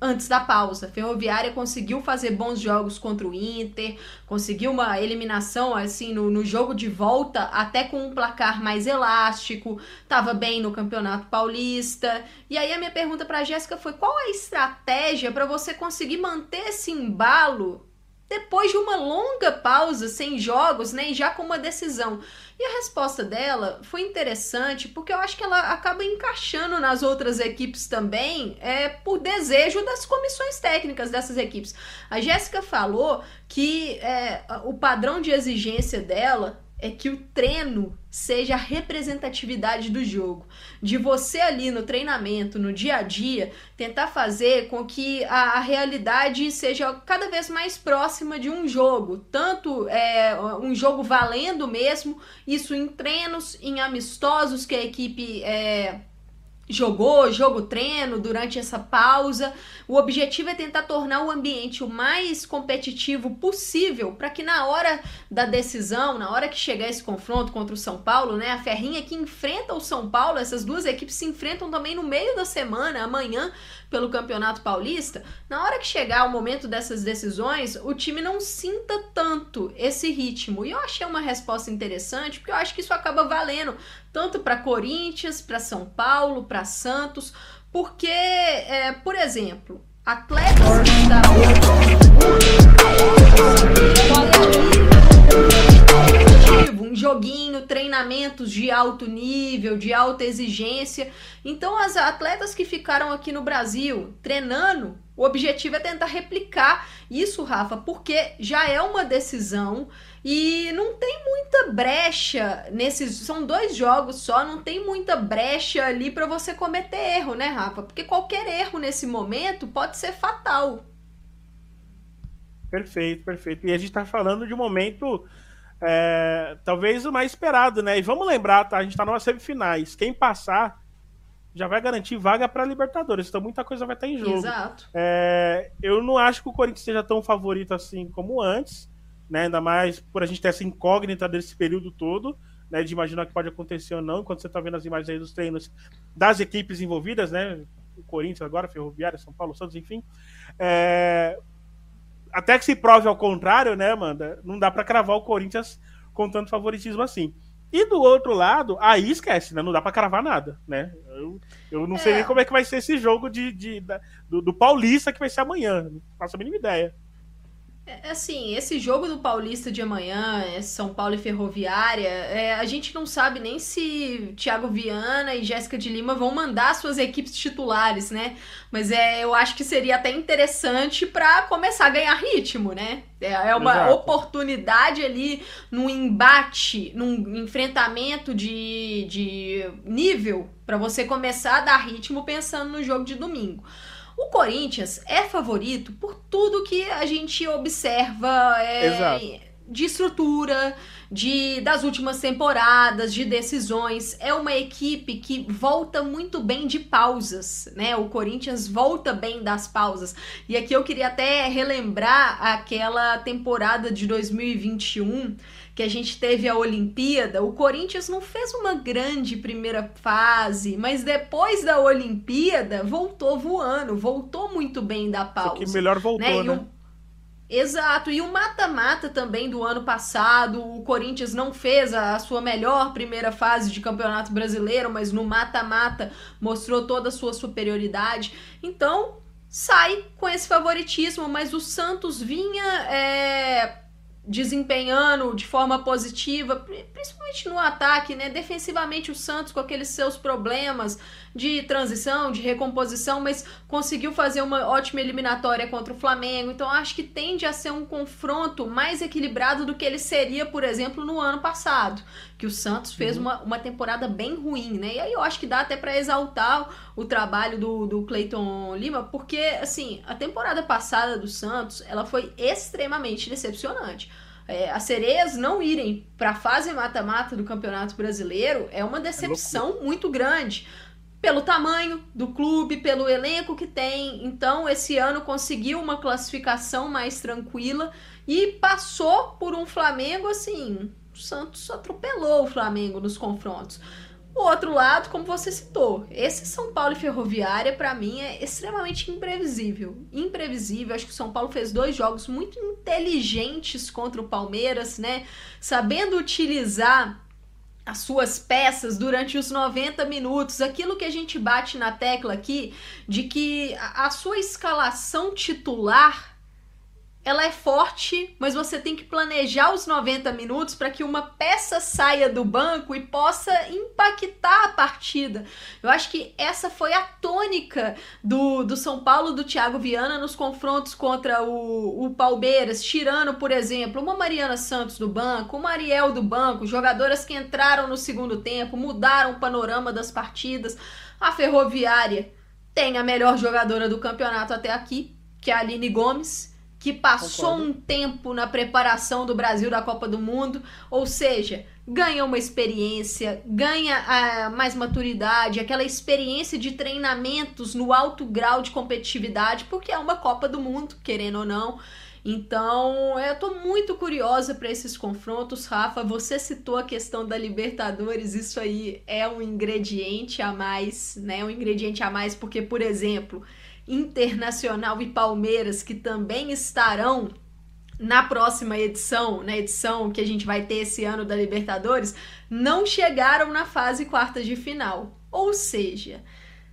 [SPEAKER 2] antes da pausa. Ferroviária conseguiu fazer bons jogos contra o Inter, conseguiu uma eliminação assim no, no jogo de volta, até com um placar mais elástico, estava bem no Campeonato Paulista. E aí a minha pergunta para Jéssica foi: qual a estratégia para você conseguir manter esse embalo depois de uma longa pausa sem jogos, né, e já com uma decisão. E a resposta dela foi interessante porque eu acho que ela acaba encaixando nas outras equipes também, é por desejo das comissões técnicas dessas equipes. A Jéssica falou que é, o padrão de exigência dela é que o treino seja a representatividade do jogo. De você ali no treinamento, no dia a dia, tentar fazer com que a, a realidade seja cada vez mais próxima de um jogo. Tanto é, um jogo valendo mesmo, isso em treinos, em amistosos que a equipe. É, jogou, jogo treino durante essa pausa. O objetivo é tentar tornar o ambiente o mais competitivo possível para que na hora da decisão, na hora que chegar esse confronto contra o São Paulo, né, a Ferrinha que enfrenta o São Paulo, essas duas equipes se enfrentam também no meio da semana, amanhã, pelo Campeonato Paulista. Na hora que chegar o momento dessas decisões, o time não sinta tanto esse ritmo. E eu achei uma resposta interessante, porque eu acho que isso acaba valendo tanto para Corinthians, para São Paulo, para Santos, porque, é, por exemplo, atletas que joguinho, treinamentos de alto nível, de alta exigência. Então, as atletas que ficaram aqui no Brasil treinando, o objetivo é tentar replicar isso, Rafa, porque já é uma decisão e não tem muita brecha nesses. São dois jogos só, não tem muita brecha ali para você cometer erro, né, Rafa? Porque qualquer erro nesse momento pode ser fatal.
[SPEAKER 1] Perfeito, perfeito. E a gente tá falando de um momento. É, talvez o mais esperado, né? E vamos lembrar, tá? A gente tá nas semifinais. Quem passar já vai garantir vaga para Libertadores. Então muita coisa vai estar em jogo.
[SPEAKER 2] Exato.
[SPEAKER 1] É, eu não acho que o Corinthians seja tão favorito assim como antes né? Ainda mais por a gente ter essa incógnita desse período todo, né? De imaginar que pode acontecer ou não, enquanto você está vendo as imagens aí dos treinos das equipes envolvidas, né? O Corinthians agora, Ferroviária, São Paulo, Santos, enfim. É... Até que se prove ao contrário, né, Amanda? Não dá para cravar o Corinthians com tanto favoritismo assim. E do outro lado, aí esquece, né? Não dá para cravar nada, né? Eu, eu não é. sei nem como é que vai ser esse jogo de, de, da, do, do, Paulista que vai ser amanhã. Não faço a mínima ideia.
[SPEAKER 2] É, assim, esse jogo do Paulista de amanhã, é São Paulo e Ferroviária, é, a gente não sabe nem se Thiago Viana e Jéssica de Lima vão mandar suas equipes titulares, né? Mas é, eu acho que seria até interessante para começar a ganhar ritmo, né? É, é uma Exato. oportunidade ali num embate, num enfrentamento de, de nível para você começar a dar ritmo pensando no jogo de domingo. O Corinthians é favorito por tudo que a gente observa é, de estrutura, de das últimas temporadas, de decisões. É uma equipe que volta muito bem de pausas, né? O Corinthians volta bem das pausas. E aqui eu queria até relembrar aquela temporada de 2021 que a gente teve a Olimpíada, o Corinthians não fez uma grande primeira fase, mas depois da Olimpíada voltou voando, voltou muito bem da pausa.
[SPEAKER 1] Só que melhor voltou, né? né?
[SPEAKER 2] Exato, e o mata-mata também do ano passado, o Corinthians não fez a, a, sua melhor primeira fase de campeonato brasileiro, mas no mata-mata mostrou toda a sua superioridade. Então, sai com esse favoritismo, mas o Santos vinha é, desempenhando de forma positiva, principalmente no ataque, né? Defensivamente o Santos com aqueles seus problemas de transição, de recomposição, mas conseguiu fazer uma ótima eliminatória contra o Flamengo. Então acho que tende a ser um confronto mais equilibrado do que ele seria, por exemplo, no ano passado, que o Santos fez uhum. uma, uma temporada bem ruim, né? E aí eu acho que dá até para exaltar o trabalho do, do Cleiton Lima, porque assim, a temporada passada do Santos, ela foi extremamente decepcionante. É, as sereias não irem para a fase mata-mata do Campeonato Brasileiro é uma decepção é muito grande pelo tamanho do clube, pelo elenco que tem. Então, esse ano conseguiu uma classificação mais tranquila e passou por um Flamengo assim. O Santos atropelou o Flamengo nos confrontos. O outro lado, como você citou, esse São Paulo e Ferroviária, para mim, é extremamente imprevisível. Imprevisível. Acho que o São Paulo fez dois jogos muito inteligentes contra o Palmeiras, né? Sabendo utilizar as suas peças durante os 90 minutos, aquilo que a gente bate na tecla aqui, de que a, sua escalação titular ela é forte, mas você tem que planejar os 90 minutos para que uma peça saia do banco e possa impactar a partida. Eu acho que essa foi a tônica do, do São Paulo do Thiago Viana nos confrontos contra o, o Palmeiras, tirando, por exemplo, uma Mariana Santos do banco, uma Ariel do banco, jogadoras que entraram no segundo tempo, mudaram o panorama das partidas. A Ferroviária tem a melhor jogadora do campeonato até aqui, que é a Aline Gomes que passou Concordo. um tempo na preparação do Brasil da Copa do Mundo, ou seja, ganha uma experiência, ganha uh, mais maturidade, aquela experiência de treinamentos no alto grau de competitividade, porque é uma Copa do Mundo, querendo ou não. Então, eu tô muito curiosa para esses confrontos, Rafa. Você citou a questão da Libertadores, isso aí é um ingrediente a mais, né? Um ingrediente a mais porque, por exemplo, Internacional e Palmeiras, que também estarão na próxima edição, na edição que a gente vai ter esse ano da Libertadores, não chegaram na fase quartas de final. Ou seja,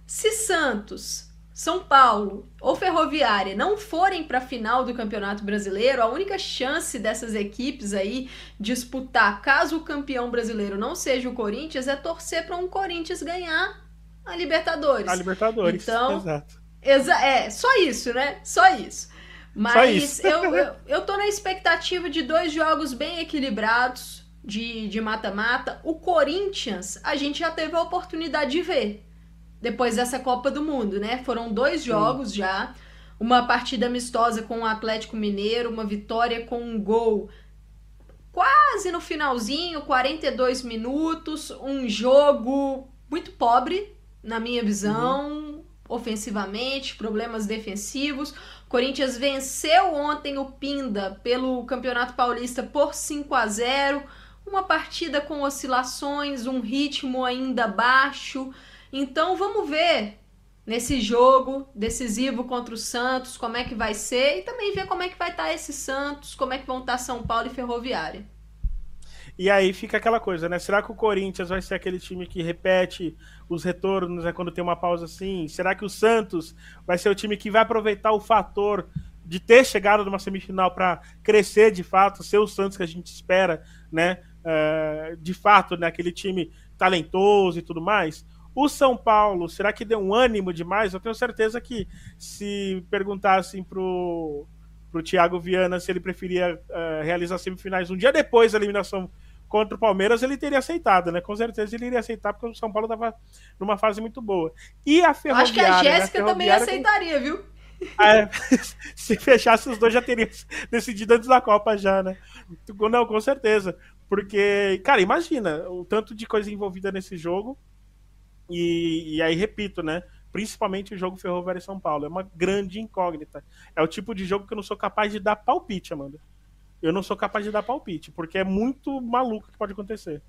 [SPEAKER 2] se Santos, São Paulo ou Ferroviária não forem para a final do Campeonato Brasileiro, a única chance dessas equipes aí disputar, caso o campeão brasileiro não seja o Corinthians, é torcer para um Corinthians ganhar a Libertadores.
[SPEAKER 1] A Libertadores, então, exato
[SPEAKER 2] Exa é, só isso, né? Só isso. Mas isso. eu, eu, eu tô na expectativa de dois jogos bem equilibrados de mata-mata. O Corinthians, a gente já teve a oportunidade de ver depois dessa Copa do Mundo, né? Foram dois jogos Sim. já. Uma partida amistosa com o Atlético Mineiro, uma vitória com um gol quase no finalzinho, 42 minutos, um jogo muito pobre, na minha visão. Uhum ofensivamente, problemas defensivos. Corinthians venceu ontem o Pinda pelo Campeonato Paulista por 5 a 0. Uma partida com oscilações, um ritmo ainda baixo. Então vamos ver nesse jogo decisivo contra o Santos como é que vai ser e também ver como é que vai estar esse Santos, como é que vão estar São Paulo e Ferroviária.
[SPEAKER 1] E aí fica aquela coisa, né? Será que o Corinthians vai ser aquele time que repete os retornos né, quando tem uma pausa assim? Será que o Santos vai ser o time que vai aproveitar o fator de ter chegado numa semifinal para crescer de fato, ser o Santos que a gente espera, né? Uh, de fato, né? Aquele time talentoso e tudo mais. O São Paulo, será que deu um ânimo demais? Eu tenho certeza que se perguntassem pro, pro Thiago Viana se ele preferia uh, realizar semifinais um dia depois da eliminação contra o Palmeiras, ele teria aceitado, né? Com certeza ele iria aceitar, porque o São Paulo estava numa fase muito boa. E a Ferroviária...
[SPEAKER 2] Acho que a né? Jéssica né? também aceitaria, viu?
[SPEAKER 1] É, se fechasse os dois já teria decidido antes da Copa já, né? Não, com certeza. Porque, cara, imagina o tanto de coisa envolvida nesse jogo. E, e aí, repito, né? Principalmente o jogo Ferroviária e São Paulo. É uma grande incógnita. É o tipo de jogo que eu não sou capaz de dar palpite, Amanda eu não sou capaz de dar palpite, porque é muito maluco que pode acontecer.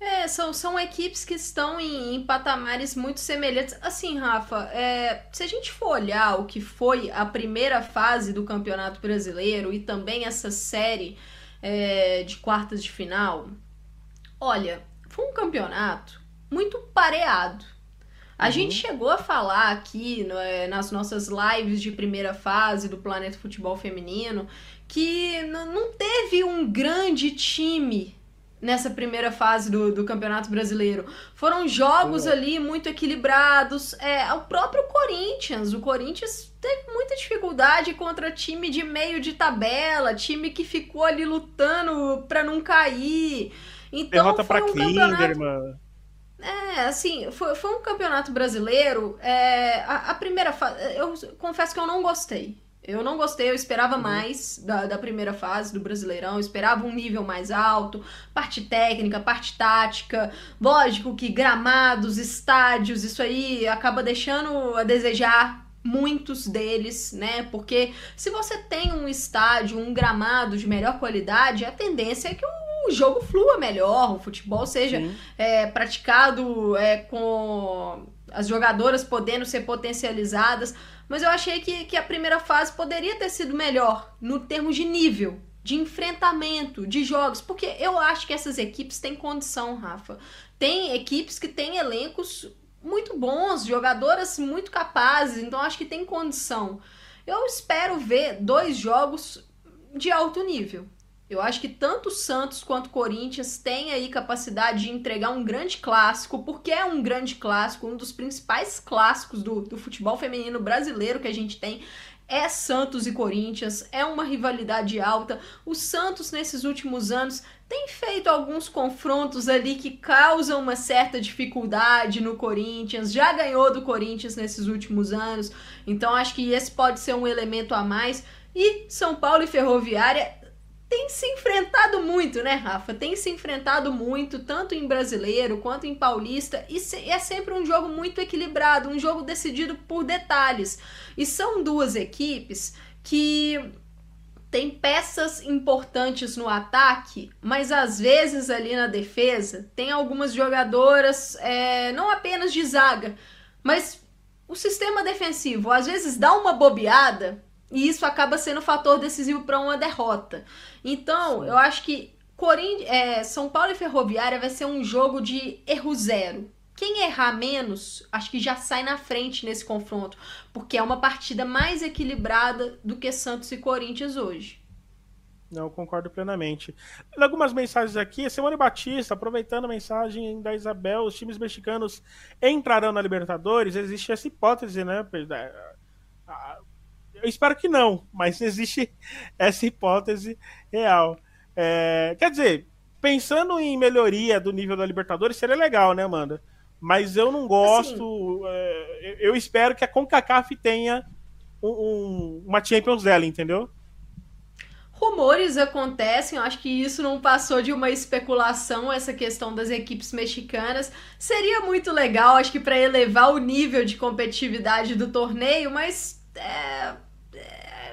[SPEAKER 2] É, são, são equipes que estão em, em patamares muito semelhantes. Assim, Rafa, é, se a gente for olhar o que foi a primeira fase do Campeonato Brasileiro e também essa série é, de quartas de final, olha, foi um campeonato muito pareado. A uhum. gente chegou a falar aqui é, nas nossas lives de primeira fase do Planeta Futebol Feminino que não teve um grande time nessa primeira fase do, do Campeonato Brasileiro. Foram jogos uhum. ali muito equilibrados. É, o próprio Corinthians. O Corinthians teve muita dificuldade contra time de meio de tabela, time que ficou ali lutando para não cair. Então,
[SPEAKER 1] Derrota foi pra um campeonato... mano.
[SPEAKER 2] É, assim, foi, foi um campeonato brasileiro. É, a, a primeira fase. Eu confesso que eu não gostei. Eu não gostei, eu esperava uhum. mais da, da primeira fase do Brasileirão, eu esperava um nível mais alto, parte técnica, parte tática. Lógico que gramados, estádios, isso aí acaba deixando a desejar muitos deles, né? Porque se você tem um estádio, um gramado de melhor qualidade, a tendência é que o jogo flua melhor, o futebol seja é, praticado é, com as jogadoras podendo ser potencializadas. Mas eu achei que, que a primeira fase poderia ter sido melhor no termos de nível, de enfrentamento, de jogos, porque eu acho que essas equipes têm condição, Rafa. Tem equipes que têm elencos muito bons, jogadoras muito capazes, então acho que tem condição. Eu espero ver dois jogos de alto nível. Eu acho que tanto Santos quanto Corinthians têm aí capacidade de entregar um grande clássico, porque é um grande clássico, um dos principais clássicos do, do futebol feminino brasileiro que a gente tem é Santos e Corinthians, é uma rivalidade alta. O Santos, nesses últimos anos, tem feito alguns confrontos ali que causam uma certa dificuldade no Corinthians, já ganhou do Corinthians nesses últimos anos, então acho que esse pode ser um elemento a mais. E São Paulo e Ferroviária tem se enfrentado muito, né, Rafa? Tem se enfrentado muito, tanto em brasileiro quanto em paulista, e é sempre um jogo muito equilibrado, um jogo decidido por detalhes. E são duas equipes que têm peças importantes no ataque, mas às vezes ali na defesa tem algumas jogadoras, é, não apenas de zaga, mas o sistema defensivo às vezes dá uma bobeada e isso acaba sendo fator decisivo para uma derrota. Então, eu acho que Corin é, São Paulo e Ferroviária vai ser um jogo de erro zero. Quem errar menos, acho que já sai na frente nesse confronto, porque é uma partida mais equilibrada do que Santos e Corinthians hoje.
[SPEAKER 1] Não, concordo plenamente. Algumas mensagens aqui. Simone Batista, aproveitando a mensagem da Isabel, os times mexicanos entrarão na Libertadores. Existe essa hipótese, né? Eu espero que não, mas existe essa hipótese real. É, quer dizer, pensando em melhoria do nível da Libertadores, seria legal, né, Amanda? Mas eu não gosto. Assim, é, eu espero que a CONCACAF tenha um, um, uma Champions League, entendeu?
[SPEAKER 2] Rumores acontecem, eu acho que isso não passou de uma especulação, essa questão das equipes mexicanas. Seria muito legal, acho que para elevar o nível de competitividade do torneio, mas é,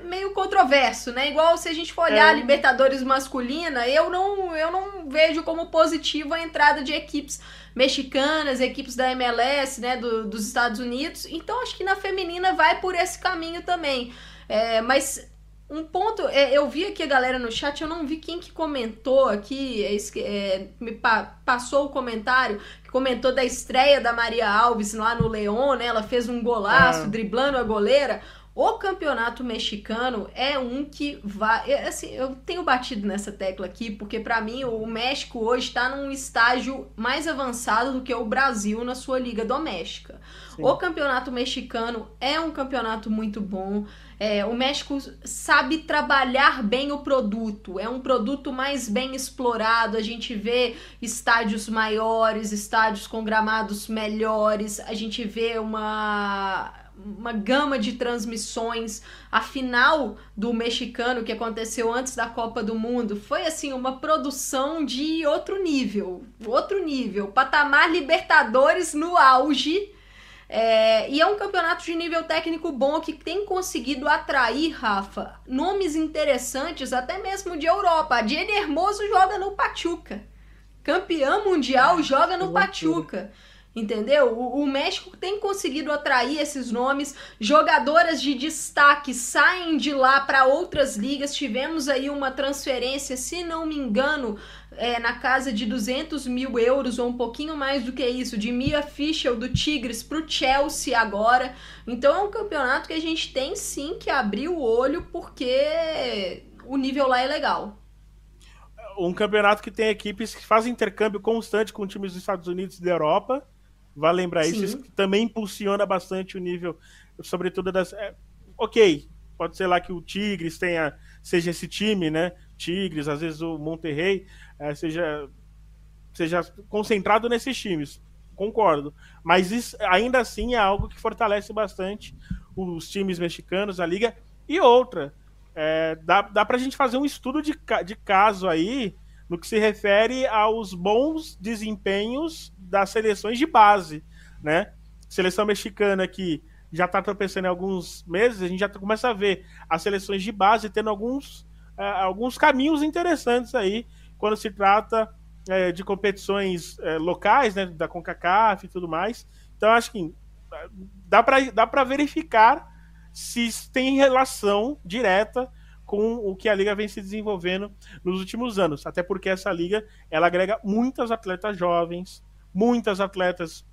[SPEAKER 2] meio controverso, né? Igual se a gente for olhar é. a Libertadores masculina, eu não, eu não vejo como positivo a entrada de equipes mexicanas, equipes da MLS, né, do, dos Estados Unidos. Então acho que na feminina vai por esse caminho também. É, mas um ponto, é, eu vi aqui a galera no chat, eu não vi quem que comentou aqui, é, é me pa, passou o comentário, que comentou da estreia da Maria Alves lá no Leão, né? Ela fez um golaço, ah. driblando a goleira. O campeonato mexicano é um que vai. Assim, eu tenho batido nessa tecla aqui, porque para mim o México hoje está num estágio mais avançado do que o Brasil na sua liga doméstica. Sim. O campeonato mexicano é um campeonato muito bom. É, o México sabe trabalhar bem o produto, é um produto mais bem explorado. A gente vê estádios maiores, estádios com gramados melhores, a gente vê uma uma gama de transmissões. A final do mexicano que aconteceu antes da Copa do Mundo foi assim uma produção de outro nível, outro nível, patamar Libertadores no auge. É, e é um campeonato de nível técnico bom que tem conseguido atrair, Rafa, nomes interessantes, até mesmo de Europa. A Jenny Hermoso joga no Pachuca. Campeã mundial joga no Pachuca. Entendeu? O, o, México tem conseguido atrair esses nomes. Jogadoras de destaque saem de lá para outras ligas. Tivemos aí uma transferência, se não me engano, é, na casa de 200 mil euros ou um pouquinho mais do que isso, de Mia Fischel do Tigres para o Chelsea agora. Então é um campeonato que a gente tem sim que abrir o olho porque o nível lá é legal
[SPEAKER 1] um campeonato que tem equipes que fazem intercâmbio constante com times dos Estados Unidos e da Europa. Vale lembrar Sim. isso. Isso também impulsiona bastante o nível, sobretudo das. É, ok, pode ser lá que o Tigres tenha, seja esse time, né? Tigres, às vezes o Monterrey, é, seja, seja concentrado nesses times. Concordo. Mas isso, ainda assim é algo que fortalece bastante os times mexicanos, a liga. E outra, é, dá, dá pra gente fazer um estudo de, de caso aí no que se refere aos bons desempenhos das seleções de base, né? Seleção mexicana que já está tropeçando em alguns meses, a gente já começa a ver as seleções de base tendo alguns, uh, alguns caminhos interessantes aí quando se trata uh, de competições uh, locais, né, da CONCACAF e tudo mais. Então, acho que dá para dá verificar se tem relação direta com o que a liga vem se desenvolvendo nos últimos anos, até porque essa liga ela agrega muitas atletas jovens, muitas atletas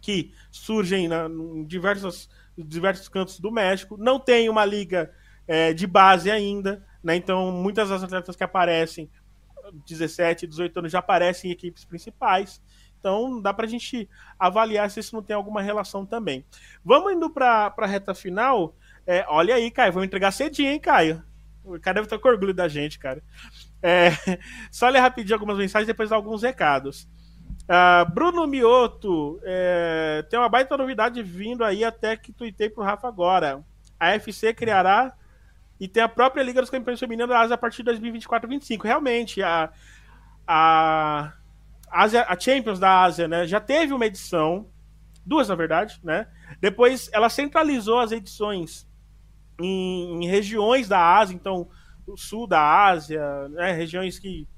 [SPEAKER 1] que surgem na, em diversos, diversos cantos do México. Não tem uma liga é, de base ainda, né? Então, muitas das atletas que aparecem, 17, 18 anos, já aparecem em equipes principais. Então, dá para a gente avaliar se isso não tem alguma relação também. Vamos indo para a reta final. É, olha aí, Caio, vamos entregar cedinho, hein, Caio? O cara deve estar com orgulho da gente, cara. É, só ler rapidinho algumas mensagens depois alguns recados. Uh, Bruno Mioto, é, tem uma baita novidade vindo aí, até que tuitei pro Rafa agora. A FC criará e tem a própria Liga dos Campeões Femininos da Ásia a partir de 2024-2025. Realmente, a, a, Ásia, a Champions da Ásia né, já teve uma edição, duas na verdade, né? Depois ela centralizou as edições em, em regiões da Ásia, então o sul da Ásia, né, regiões que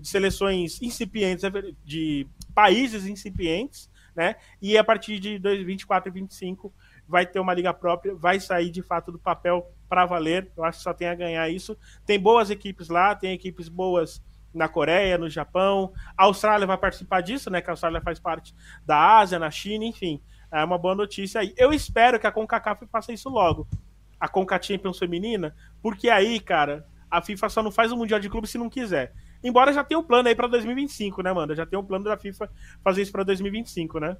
[SPEAKER 1] de seleções incipientes, é de países incipientes, né? E a partir de 2024 e 2025 vai ter uma liga própria, vai sair de fato do papel para valer. Eu acho que só tem a ganhar isso. Tem boas equipes lá, tem equipes boas na Coreia, no Japão. A Austrália vai participar disso, né? Que a Austrália faz parte da Ásia, na China, enfim. É uma boa notícia aí. Eu espero que a CONCACAF faça isso logo. A CONCA Champions feminina, porque aí, cara, a FIFA só não faz o Mundial de Clubes se não quiser. Embora já tenha um plano aí para 2025, né, Amanda? Já tem um plano da FIFA fazer isso para 2025, né?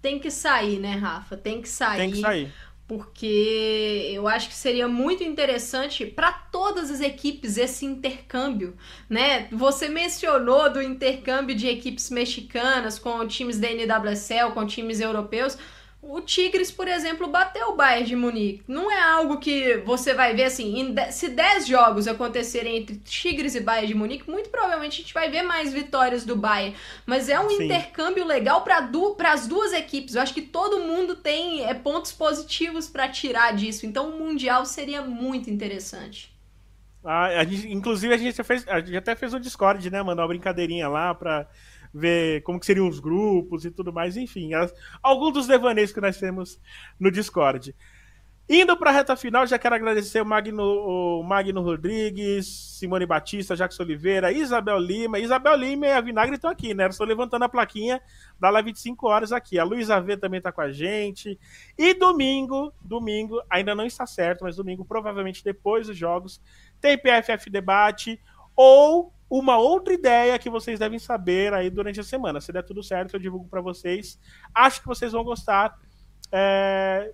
[SPEAKER 2] Tem que sair, né, Rafa? Tem que sair.
[SPEAKER 1] Tem que sair.
[SPEAKER 2] Porque eu acho que seria muito interessante para todas as equipes esse intercâmbio, né? Você mencionou do intercâmbio de equipes mexicanas com times da NWSL, com times europeus o Tigres, por exemplo, bateu o Bayern de Munique. Não é algo que você vai ver assim, se 10 jogos acontecerem entre Tigres e Bayern de Munique, muito provavelmente a gente vai ver mais vitórias do Bayern. Mas é um Sim. intercâmbio legal para du as duas equipes. Eu acho que todo mundo tem é, pontos positivos para tirar disso. Então o Mundial seria muito interessante.
[SPEAKER 1] Ah, a gente, inclusive, a gente, fez, a gente até fez um Discord, né, mano? Uma brincadeirinha lá para ver como que seriam os grupos e tudo mais, enfim, as, alguns dos devaneios que nós temos no Discord. Indo para a reta final, já quero agradecer o Magno, o Magno Rodrigues, Simone Batista, Jackson Oliveira, Isabel Lima. Isabel Lima e a Vinagre estão aqui, né? Estou levantando a plaquinha da live 25 horas aqui. A Luísa V também está com a gente. E domingo, domingo, ainda não está certo, mas domingo, provavelmente depois dos jogos, tem PFF Debate ou uma outra ideia que vocês devem saber aí durante a semana. Se der tudo certo, eu divulgo para vocês. Acho que vocês vão gostar. É...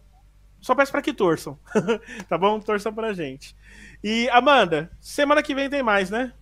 [SPEAKER 1] Só peço para que torçam, tá bom? Torçam pra gente. E Amanda, semana que vem tem mais, né?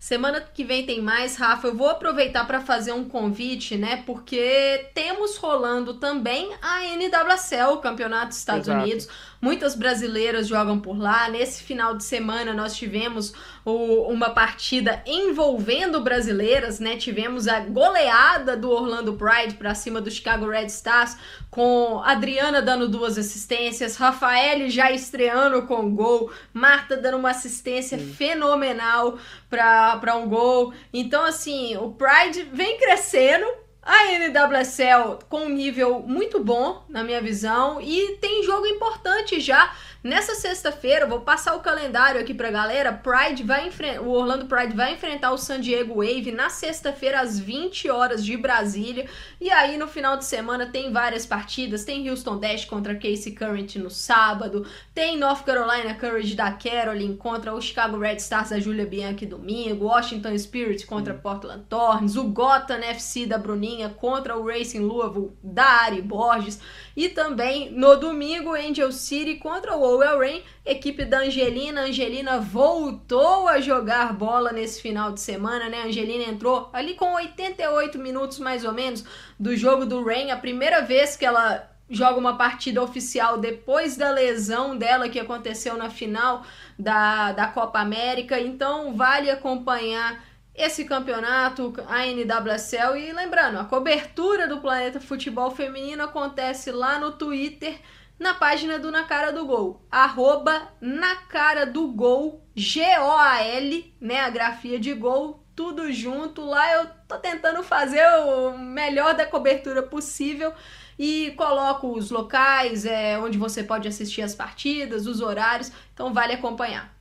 [SPEAKER 2] Semana que vem tem mais, Rafa. Eu vou aproveitar para fazer um convite, né? Porque temos rolando também a NWSL, o Campeonato dos Estados Exato. Unidos. Muitas brasileiras jogam por lá. Nesse final de semana nós tivemos o, uma partida envolvendo brasileiras, né? Tivemos a goleada do Orlando Pride para cima do Chicago Red Stars, com Adriana dando duas assistências, Rafael já estreando com gol, Marta dando uma assistência Sim. fenomenal para um gol. Então, assim, o Pride vem crescendo a NWSL com um nível muito bom, na minha visão, e tem jogo importante já Nessa sexta-feira, vou passar o calendário aqui pra galera. Pride vai enfrentar. O Orlando Pride vai enfrentar o San Diego Wave na sexta-feira, às 20 horas de Brasília. E aí, no final de semana, tem várias partidas. Tem Houston Dash contra Casey Current no sábado. Tem North Carolina Courage da Caroline contra o Chicago Red Stars da Julia Bianchi domingo. Washington Spirit contra Portland Thorns. O Gotham FC da Bruninha contra o Racing Louisville da Ari Borges. E também no domingo, Angel City contra o Owell Rain, equipe da Angelina. Angelina voltou a jogar bola nesse final de semana, né? Angelina entrou ali com 88 minutos mais ou menos do jogo do Rain, a primeira vez que ela joga uma partida oficial depois da lesão dela que aconteceu na final da, da Copa América. Então vale acompanhar esse campeonato, a NWSL. E lembrando, a cobertura do Planeta Futebol Feminino acontece lá no Twitter, na página do Na Cara do Gol. Arroba Na Cara do Gol, G-O-A-L, né? A grafia de gol, tudo junto. Lá eu tô tentando fazer o melhor da cobertura possível e coloco os locais é, onde você pode assistir as partidas, os horários, então vale acompanhar.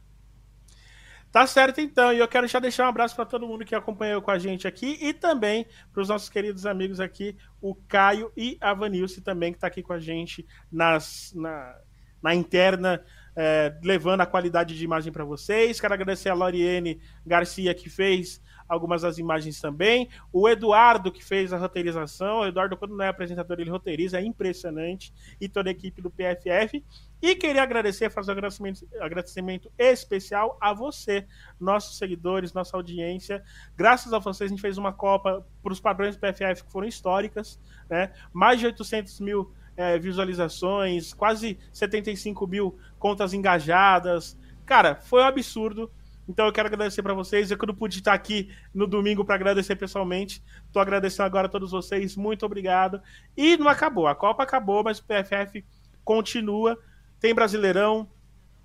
[SPEAKER 1] Tá certo então, e eu quero já deixar um abraço para todo mundo que acompanhou com a gente aqui e também para os nossos queridos amigos aqui, o Caio e a Vanilce também, que está aqui com a gente nas, na, na interna, é, levando a qualidade de imagem para vocês. Quero agradecer a Loriene Garcia que fez algumas das imagens também. O Eduardo, que fez a roteirização. O Eduardo, quando não é apresentador, ele roteiriza, é impressionante. E toda a equipe do PFF. E queria agradecer, fazer um agradecimento, agradecimento especial a você, nossos seguidores, nossa audiência. Graças a vocês, a gente fez uma Copa para os padrões do PFF que foram históricas, né? Mais de 800 mil é, visualizações, quase 75 mil contas engajadas. Cara, foi um absurdo. Então eu quero agradecer para vocês. Eu que não pude estar aqui no domingo para agradecer pessoalmente. Estou agradecendo agora a todos vocês. Muito obrigado. E não acabou. A Copa acabou, mas o PFF continua tem Brasileirão,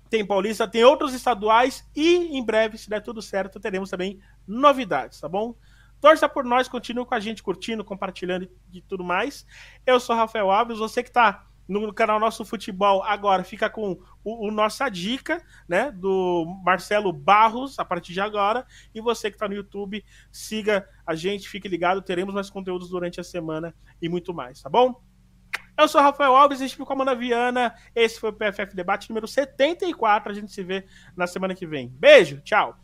[SPEAKER 1] tem Paulista, tem outros estaduais e em breve, se der tudo certo, teremos também novidades, tá bom? Torça por nós, continue com a gente curtindo, compartilhando e tudo mais. Eu sou Rafael Alves, você que está no canal Nosso Futebol agora fica com o, o, Nossa Dica, né? Do Marcelo Barros, a partir de agora. E você que está no YouTube, siga a gente, fique ligado, teremos mais conteúdos durante a semana e muito mais, tá bom? Eu sou Rafael Alves, estive com a Amanda Viana. Esse foi o PFF Debate número 74. A gente se vê na semana que vem. Beijo, tchau.